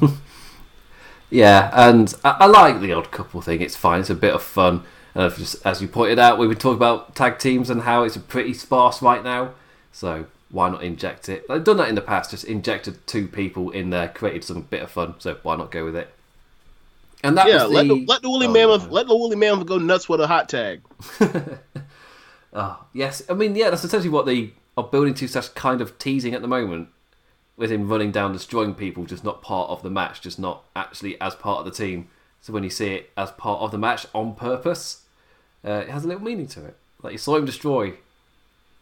Speaker 2: Yeah, and I, I like the odd couple thing. It's fine. It's a bit of fun. And just, as you pointed out, we've been talking about tag teams and how it's pretty sparse right now. So why not inject it? I've done that in the past. Just injected two people in there, created some bit of fun. So why not go with it? And that
Speaker 3: yeah,
Speaker 2: was
Speaker 3: let
Speaker 2: the,
Speaker 3: the let the woolly
Speaker 2: Oh,
Speaker 3: mammoth
Speaker 2: no.
Speaker 3: let the woolly mammoth go nuts with a hot tag.
Speaker 2: Oh, yes. I mean, yeah, that's essentially what they are building to, such kind of teasing at the moment, with him running down, destroying people, just not part of the match, just not actually as part of the team. So when you see it as part of the match on purpose, uh, it has a little meaning to it. Like you saw him destroy,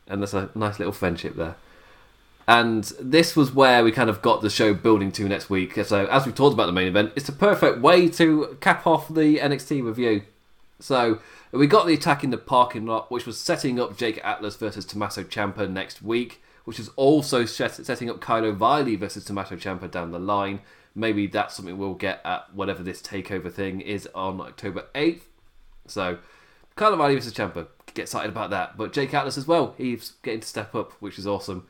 Speaker 2: and there's a nice little friendship there. And this was where we kind of got the show building to next week. So as we've talked about the main event, it's the perfect way to cap off the NXT review. So we got the attack in the parking lot, which was setting up Jake Atlas versus Tommaso Ciampa next week, which is also setting up Kyle O'Reilly versus Tommaso Ciampa down the line. Maybe that's something we'll get at whatever this takeover thing is on October 8th. So Kyle O'Reilly versus Ciampa, get excited about that. But Jake Atlas as well, he's getting to step up, which is awesome.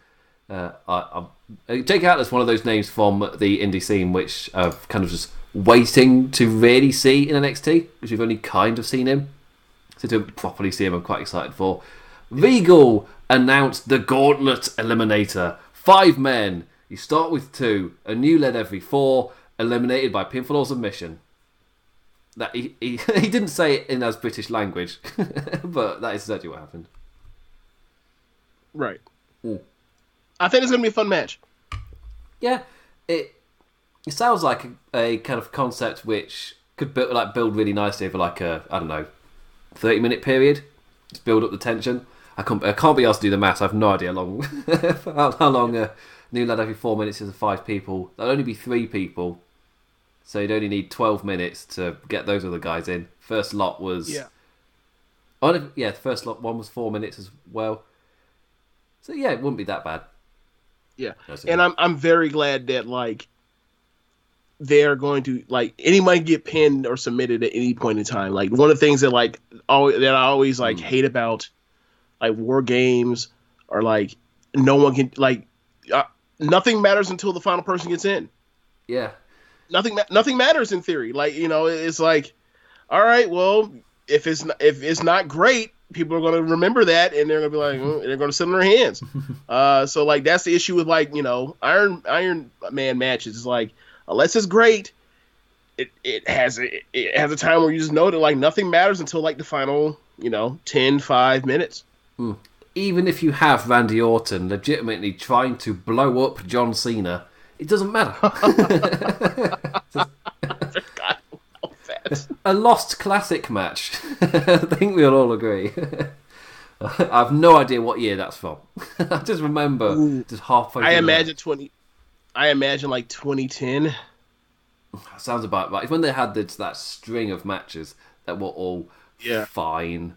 Speaker 2: Uh, I, I'm, uh, Jake Atlas, one of those names from the indie scene, which I've kind of just waiting to really see in NXT, because we've only kind of seen him. So to properly see him, I'm quite excited for. Regal announced the Gauntlet Eliminator. Five men. You start with two. A new led every four. Eliminated by pinfall or submission. That he, he, he didn't say it in as British language, but that is exactly what happened.
Speaker 3: Right.
Speaker 2: Mm.
Speaker 3: I think it's gonna be a fun match.
Speaker 2: Yeah, it it sounds like a, a kind of concept which could build like build really nicely over like a I don't know thirty minute period. Just build up the tension. I can't I can't be asked to do the maths. I have no idea how long how, how long a new lad every four minutes is of five people. There'll only be three people, so you'd only need twelve minutes to get those other guys in. First lot was Oh, no, yeah, the first lot one was four minutes as well. So yeah, it wouldn't be that bad.
Speaker 3: Yeah. And I'm I'm very glad that like they're going to like anybody can get pinned or submitted at any point in time. Like one of the things that like always that I always like
Speaker 2: Mm.
Speaker 3: hate about like war games or like no one can like uh, nothing matters until the final person gets in.
Speaker 2: Yeah,
Speaker 3: Nothing nothing matters in theory. Like you know it's like all right, well if it's not, if it's not great, people are going to remember that and they're going to be like "Mm," they're going to sit on their hands. Uh, so like that's the issue with like you know Iron Iron Man matches. It's like unless it's great, it, it has a, it has a time where you just know that like nothing matters until like the final you know 10, 5 minutes.
Speaker 2: even if you have Randy Orton legitimately trying to blow up John Cena, it doesn't matter.
Speaker 3: God,
Speaker 2: a lost classic match. I think we'll all agree. I have no idea what year that's from. I just remember
Speaker 3: Ooh.
Speaker 2: just halfway.
Speaker 3: I
Speaker 2: through
Speaker 3: imagine twenty. I imagine like 2010.
Speaker 2: that. sounds about right. It's when they had this, that string of matches that were all
Speaker 3: Yeah.
Speaker 2: fine.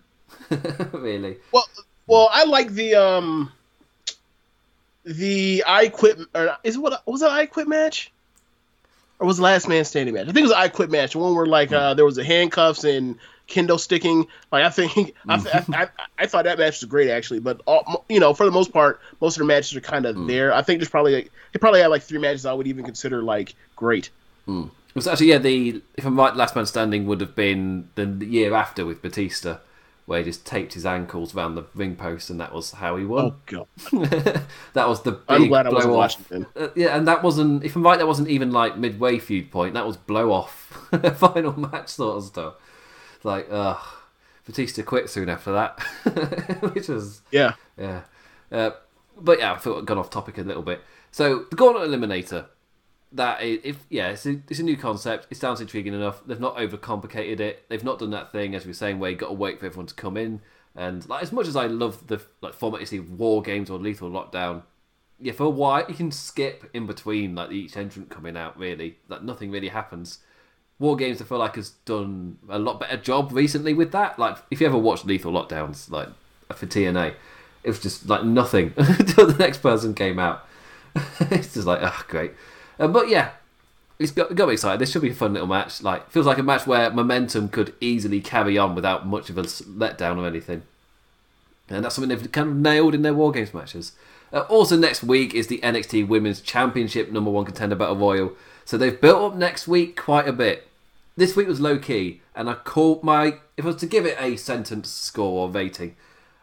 Speaker 2: really.
Speaker 3: Well, well, I like the um, the I quit or is it what was that I quit match? or was the last man standing match? I think it was I Quit match. The one where like uh, there was the handcuffs and kendo sticking. Like I think I, I, I, I thought that match was great actually. But all, you know, for the most part, most of the matches are kind of
Speaker 2: Mm.
Speaker 3: there. I think there's probably like, they probably had like three matches I would even consider like great.
Speaker 2: It was actually yeah the if I'm right, last man standing would have been the year after with Batista, where he just taped his ankles around the ring post, and that was how he won.
Speaker 3: Oh god,
Speaker 2: that was the big
Speaker 3: I'm glad I wasn't
Speaker 2: off.
Speaker 3: watching then.
Speaker 2: Uh, yeah, and that wasn't. If I'm right, that wasn't even like midway feud point. That was blow off, final match sort of stuff. Like, ugh, Batista quit soon after that, which was
Speaker 3: Yeah,
Speaker 2: yeah. Uh, but yeah, I thought I'd gone off topic a little bit. So the Gauntlet Eliminator, that is, if yeah, it's a, it's a new concept. It sounds intriguing enough. They've not overcomplicated it. They've not done that thing as we were saying where you got to wait for everyone to come in. And like as much as I love the like format you see war games or lethal lockdown, yeah, for a while you can skip in between like each entrant coming out. Really, like nothing really happens. War Games, I feel like has done a lot better job recently with that. Like, if you ever watched Lethal Lockdowns, like for TNA, it was just like nothing until the next person came out. it's just like, ah, great. Uh, but yeah, it's got, got me excited. This should be a fun little match. Like, feels like a match where momentum could easily carry on without much of a letdown or anything. And that's something they've kind of nailed in their War Games matches. Uh, also, next week is the NXT Women's Championship number one contender battle royal. So they've built up next week quite a bit. This week was low key, and I called my. If I was to give it a sentence score or rating,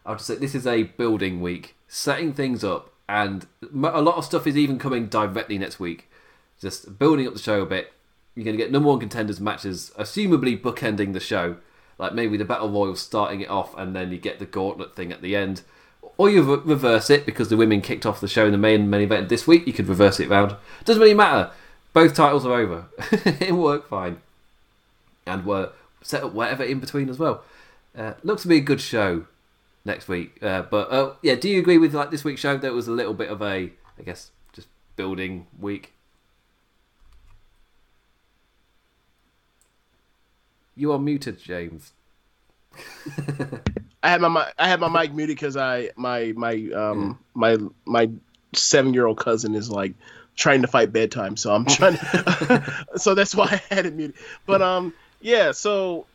Speaker 2: I would just say this is a building week, setting things up, and a lot of stuff is even coming directly next week. Just building up the show a bit. You're going to get number one contenders matches, assumably bookending the show. Like maybe the Battle Royal starting it off, and then you get the gauntlet thing at the end. Or you re- reverse it because the women kicked off the show in the main main event this week. You could reverse it round. Doesn't really matter. Both titles are over. it worked fine, and were set up whatever in between as well. Uh, looks to be a good show next week. Uh, but uh, yeah, do you agree with like this week's show? That was a little bit of a, I guess, just building week. You are muted, James.
Speaker 3: I had my I had my mic muted because I my my um my my seven year old cousin is like trying to fight bedtime, so I'm trying. To, so that's why I had it muted. But um yeah, so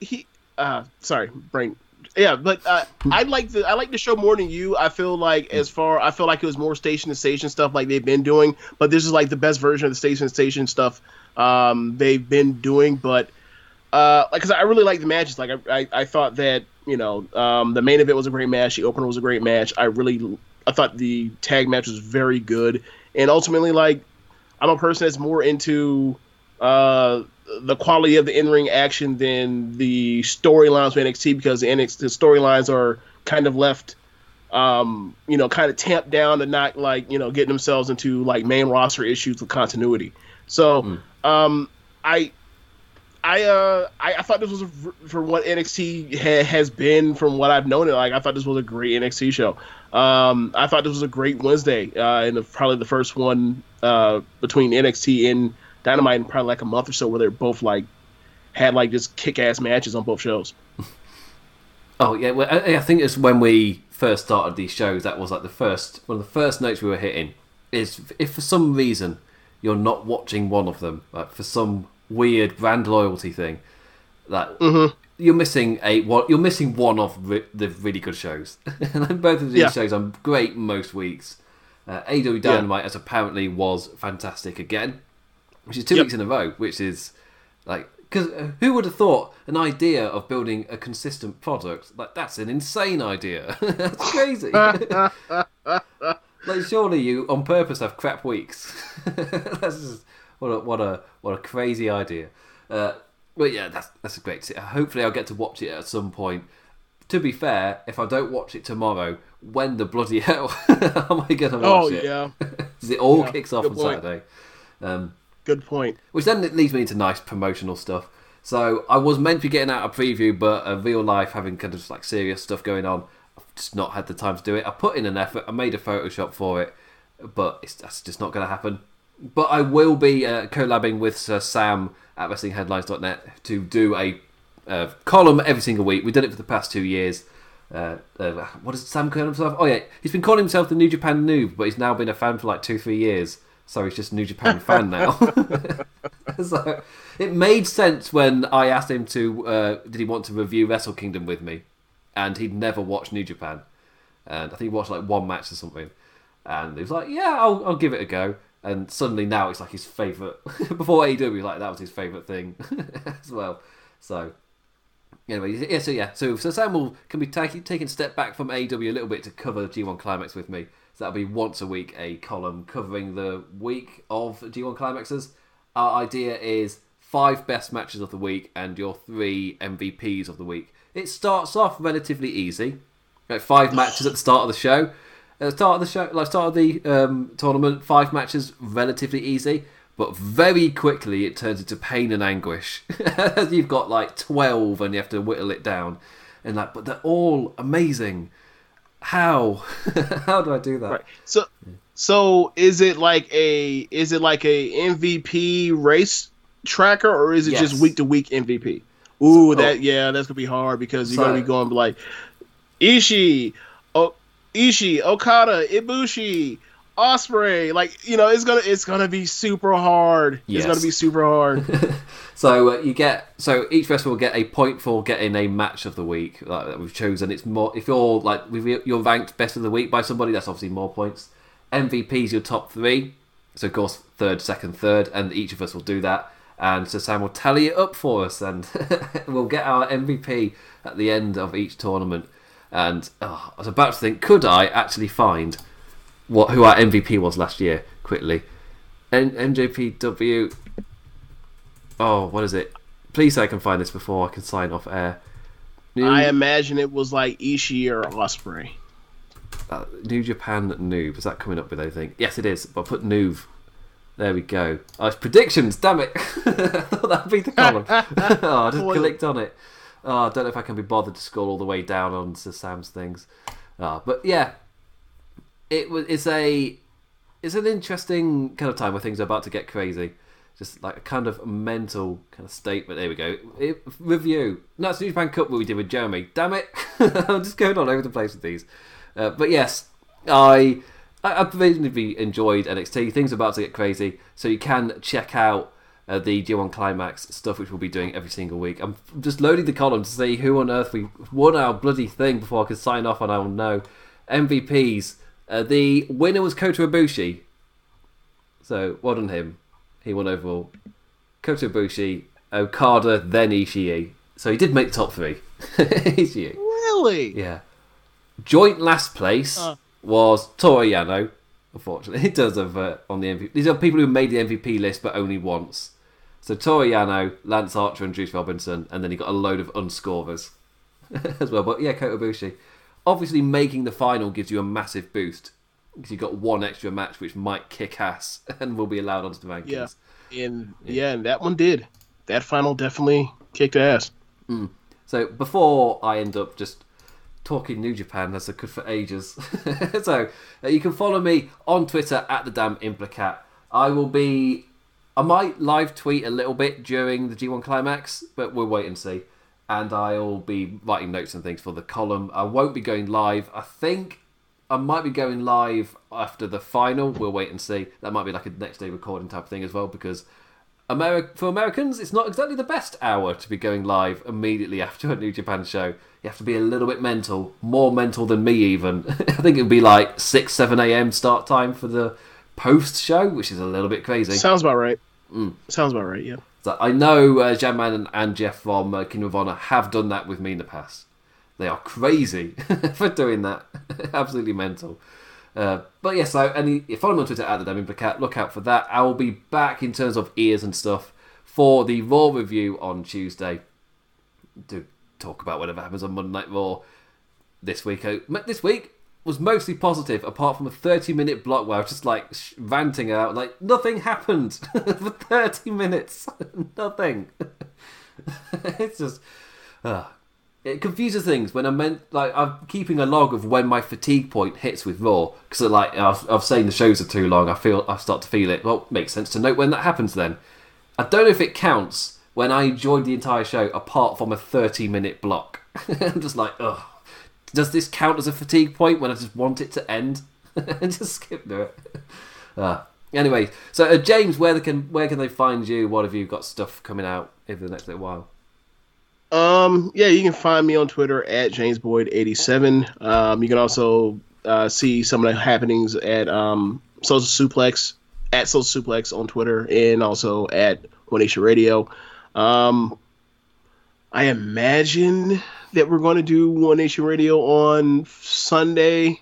Speaker 3: he uh sorry brain yeah, but uh, I like the I like the show more than you. I feel like as far I feel like it was more station to station stuff like they've been doing, but this is like the best version of the station to station stuff um they've been doing, but uh, like, cause I really like the matches. Like, I, I, I thought that you know, um, the main event was a great match. The opener was a great match. I really, I thought the tag match was very good. And ultimately, like, I'm a person that's more into uh, the quality of the in-ring action than the storylines with NXT because the NXT the storylines are kind of left, um, you know, kind of tamped down to not like you know getting themselves into like main roster issues with continuity. So, um, I I uh I, I thought this was for what NXT ha- has been from what I've known it like I thought this was a great NXT show. Um, I thought this was a great Wednesday uh, and the, probably the first one uh, between NXT and Dynamite in probably like a month or so where they're both like had like just kick ass matches on both shows.
Speaker 2: Oh yeah, well, I, I think it's when we first started these shows. That was like the first one of the first notes we were hitting. Is if for some reason you're not watching one of them, like for some weird brand loyalty thing, that you're missing a one. You're missing one of re- the really good shows. and both of these
Speaker 3: Yeah.
Speaker 2: shows are great most weeks. Uh, AEW Dynamite, as apparently, was fantastic again, which is two
Speaker 3: Yep.
Speaker 2: weeks in a row. Which is like because who would have thought an idea of building a consistent product like that's an insane idea. that's crazy. like surely you on purpose have crap weeks. that's just what a what a what a crazy idea. Uh, but yeah, that's that's a great. Hopefully, I'll get to watch it at some point. To be fair, if I don't watch it tomorrow, when the bloody hell am I going to watch
Speaker 3: Oh
Speaker 2: it?
Speaker 3: yeah,
Speaker 2: 'Cause it all
Speaker 3: Yeah,
Speaker 2: kicks off
Speaker 3: good
Speaker 2: on
Speaker 3: point.
Speaker 2: Saturday. Um,
Speaker 3: good point.
Speaker 2: which then it leads me into nice promotional stuff. So I was meant to be getting out a preview, but uh, real life having kind of like serious stuff going on, I've just not had the time to do it. I put in an effort, I made a Photoshop for it, but it's that's just not going to happen. But I will be uh, collabing with Sir Sam at WrestlingHeadlines.net to do a uh, column every single week. We've done it for the past two years. Uh, uh, what does Sam call himself? Oh yeah, he's been calling himself the New Japan Noob, but he's now been a fan for like two, three years. so he's just a New Japan fan now. so it made sense when I asked him to, uh, did he want to review Wrestle Kingdom with me, and he'd never watched New Japan, and I think he watched like one match or something, and he was like, yeah, I'll, I'll give it a go. And suddenly now it's like his favourite. Before AEW, like that was his favourite thing as well. So Anyway, yeah, so yeah, so so Sam will can be taking taking a step back from AEW a little bit to cover the G1 Climax with me. So that'll be once a week a column covering the week of G1 Climaxes. Our idea is five best matches of the week and your three MVPs of the week. It starts off relatively easy, like five matches at the start of the show. At the start of the show, like start of the um, tournament, five matches relatively easy but very quickly it turns into pain and anguish. You've got like 12 and you have to whittle it down. And like, but they're all amazing. How? How do I do that?
Speaker 3: Right. So, so is it like a is it like a MVP race tracker or is it
Speaker 2: Yes.
Speaker 3: just week to week MVP? Ooh,
Speaker 2: So-
Speaker 3: that yeah, that's gonna be hard because you're
Speaker 2: So-
Speaker 3: gonna be going like Ishii, Ishii, Okada, Ibushi, Ospreay. Like you know, it's gonna it's gonna be super hard.
Speaker 2: Yes.
Speaker 3: It's gonna be super hard.
Speaker 2: So uh, you get so each wrestler will get a point for getting a match of the week like, that we've chosen. It's more if you're like if you're ranked best of the week by somebody, that's obviously more points. MVP's your top three, so of course third, second, third, and each of us will do that. And so Sam will tally it up for us, and we'll get our MVP at the end of each tournament. And oh, I was about to think, could I actually find what who our MVP was last year? Quickly, N- NJPW Oh, what is it? Please say I can find this before I can sign off air. New,
Speaker 3: I imagine it was like Ishii or Ospreay.
Speaker 2: uh, New Japan Noob. Is that coming up with anything? Yes, it is. But I put Noob. There we go. Oh, it's predictions. Damn it! I thought that'd be the column. oh, I just clicked on it. Oh, I don't know if I can be bothered to scroll all the way down onto Sam's things. Oh, but yeah, it was. It's a. It's an interesting kind of time where things are about to get crazy. Just like a kind of mental kind of state. But there we go. It, review. No, it's New Japan Cup what we did with Jeremy. Damn it! I'm just going all over the place with these. Uh, but yes, I I, reasonably enjoyed NXT. Things are about to get crazy, so you can check out uh, the G1 Climax stuff, which we'll be doing every single week. I'm just loading the column to see who on earth we won our bloody thing before I can sign off and I will know. MVPs. Uh, the winner was Kota Ibushi. So, well done him. He won overall. Kota Ibushi, Okada, then Ishii. So he did make the top three. Ishii.
Speaker 3: Really?
Speaker 2: Yeah. Joint last place
Speaker 3: Uh.
Speaker 2: was Toru Yano. Unfortunately, it does have uh, on the MVP. These are people who made the MVP list, but only once. So Toru Yano, Lance Archer, and Juice Robinson, and then he got a load of unscorers as well. But yeah, Kota Ibushi. Obviously, making the final gives you a massive boost because you've got one extra match which might kick ass and will be allowed onto the rankings.
Speaker 3: Yeah. And yeah, and that one did. That final definitely kicked ass.
Speaker 2: So before I end up just talking New Japan as I could for ages, so uh, you can follow me on Twitter at the damn implicat. I will be. I might live tweet a little bit during the G1 climax, but we'll wait and see. And I'll be writing notes and things for the column. I won't be going live. I think I might be going live after the final. We'll wait and see. That might be like a next day recording type thing as well because Ameri- for Americans, it's not exactly the best hour to be going live immediately after a New Japan show. You have to be a little bit mental, more mental than me even. I think it would be like 6, 7 a.m. start time for the post show, which is a little bit crazy.
Speaker 3: Sounds about right. Sounds about right. Yeah.
Speaker 2: So I know uh, Jamman and, and Jeff from uh, Kingdom of Honor have done that with me in the past. They are crazy for doing that. Absolutely mental. Uh, but yes, so any follow me on Twitter at the Damn Implicat. Look out for that. I will be back in terms of ears and stuff for the Raw review on Tuesday to talk about whatever happens on Monday Night Raw this week. Uh, This week was mostly positive, apart from a 30 minute block where I was just like sh- ranting out, like nothing happened for 30 minutes. nothing. it's just. Uh, it confuses things when I'm meant like I'm keeping a log of when my fatigue point hits with Raw because like I've, I was saying the shows are too long. I feel I start to feel it. Well, makes sense to note when that happens. Then I don't know if it counts when I enjoyed the entire show apart from a 30 minute block. I'm just like, ugh. Does this count as a fatigue point when I just want it to end and just skip through it? Uh, Anyway, so uh, James, where can where can they find you? What have you got stuff coming out over the next little while?
Speaker 3: Um, yeah, you can find me on Twitter at James Boyd eighty seven. Um, you can also uh, see some of the happenings at um, Social Suplex at Social Suplex on Twitter and also at One Nation Radio. Um, I imagine that we're going to do One Nation Radio on Sunday.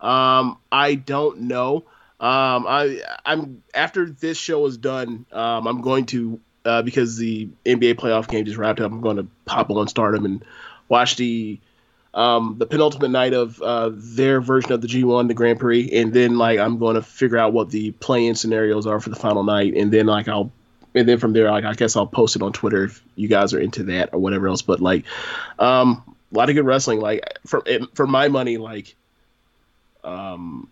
Speaker 3: Um, I don't know. Um, I I'm after this show is done. Um, I'm going to uh, because the NBA playoff game just wrapped up. I'm going to pop on Stardom and watch the um, the penultimate night of uh, their version of the G1, the Grand Prix, and then like I'm going to figure out what the play-in scenarios are for the final night, and then like I'll and then from there like I guess I'll post it on Twitter if you guys are into that or whatever else. But like um, a lot of good wrestling. Like for for my money, like um,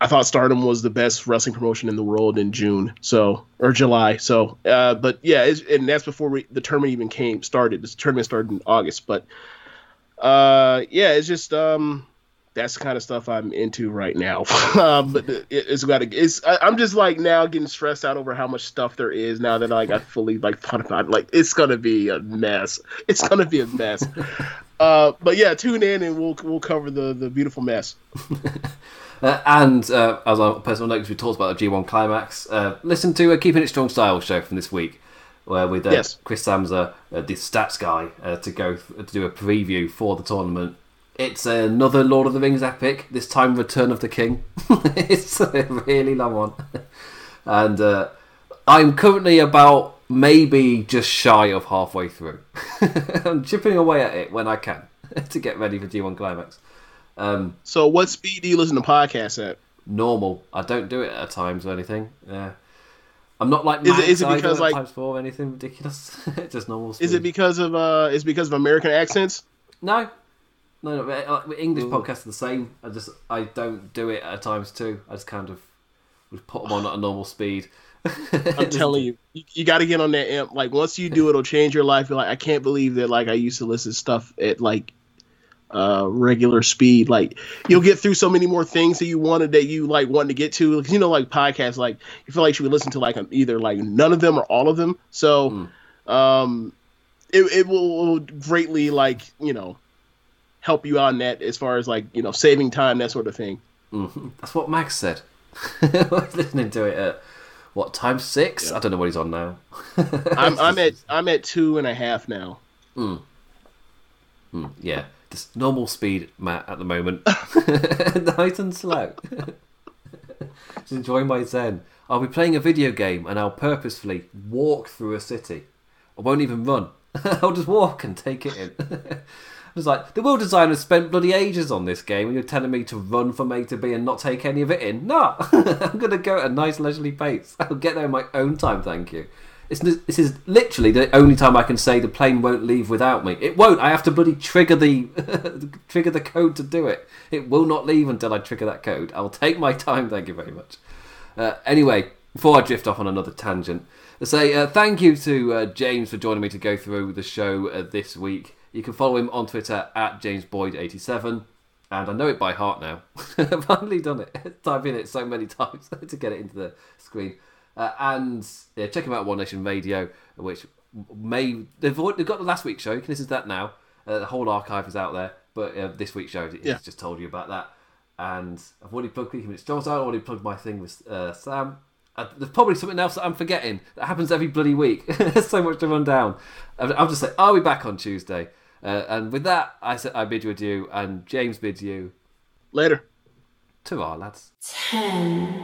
Speaker 3: I thought Stardom was the best wrestling promotion in the world in June, so or July. So, uh, but yeah, and that's before we, the tournament even came started. This tournament started in August, but uh, yeah, it's just um, that's the kind of stuff I'm into right now. um, but it, it's got to. It's I, am just like now getting stressed out over how much stuff there is now that like I fully like thought about. It. Like it's gonna be a mess. It's gonna be a mess. uh, but yeah, tune in and we'll we'll cover the the beautiful mess.
Speaker 2: Uh, and uh, as a personal note, because we talked about the G1 climax, uh, listen to a Keeping It Strong style show from this week, where with uh, yes. Chris Samsa, uh, the stats guy, uh, to go to do a preview for the tournament. It's another Lord of the Rings epic. This time, Return of the King. it's a really long one, and I'm currently about maybe just shy of halfway through. I'm chipping away at it when I can to get ready for G1 climax. Um,
Speaker 3: so, what speed do you listen to podcasts at?
Speaker 2: Normal. I don't do it at times or anything. Yeah. I'm not like is it, is it because like times four or anything ridiculous? Just normal. Speed.
Speaker 3: Is it because of uh? Is because of American accents?
Speaker 2: No, no. no English Ooh. podcasts are the same. I just I don't do it at times too. I just kind of would put them on at a normal speed.
Speaker 3: I'm telling you, you, you got to get on that amp. Like once you do, it'll change your life. You're like, I can't believe that. Like I used to listen to stuff at like uh, regular speed. Like you'll get through so many more things that you wanted that you like wanted to get to. You know, like podcasts, like you feel like you would listen to like either like none of them or all of them. So, mm. um, it, it will greatly like you know help you on that as far as like you know saving time that sort of thing.
Speaker 2: Mm-hmm. That's what Max said. listening to it at what time six? Yeah. I don't know what he's on now.
Speaker 3: I'm I'm at I'm at two and a half now.
Speaker 2: Mm. Mm, yeah just normal speed, Matt, at the moment. nice and slow. just enjoying my zen. I'll be playing a video game and I'll purposefully walk through a city. I won't even run. I'll just walk and take it in. It's like the world designers spent bloody ages on this game, and you're telling me to run from A to B and not take any of it in. No, I'm gonna go at a nice leisurely pace. I'll get there in my own time, thank you. It's, this is literally the only time I can say the plane won't leave without me. It won't. I have to bloody trigger the trigger the code to do it. It will not leave until I trigger that code. I will take my time. Thank you very much. Uh, anyway, before I drift off on another tangent, I say uh, thank you to uh, James for joining me to go through the show uh, this week. You can follow him on Twitter at JamesBoyd87. And I know it by heart now. I've finally done it. Typing it so many times to get it into the screen. Uh, and yeah, check him out One Nation Radio, which may they've, they've got the last week's show. You can listen to that now. Uh, the whole archive is out there, but uh, this week's show it's yeah. just told you about that. And I've already plugged Keeping It Strong. I've already plugged my thing with uh, Sam. Uh, there's probably something else that I'm forgetting. That happens every bloody week. There's so much to run down. I'll just say, I'll be back on Tuesday. Uh, and with that, I said I bid you adieu, and James bids you
Speaker 3: later.
Speaker 2: To our lads.
Speaker 1: Ten.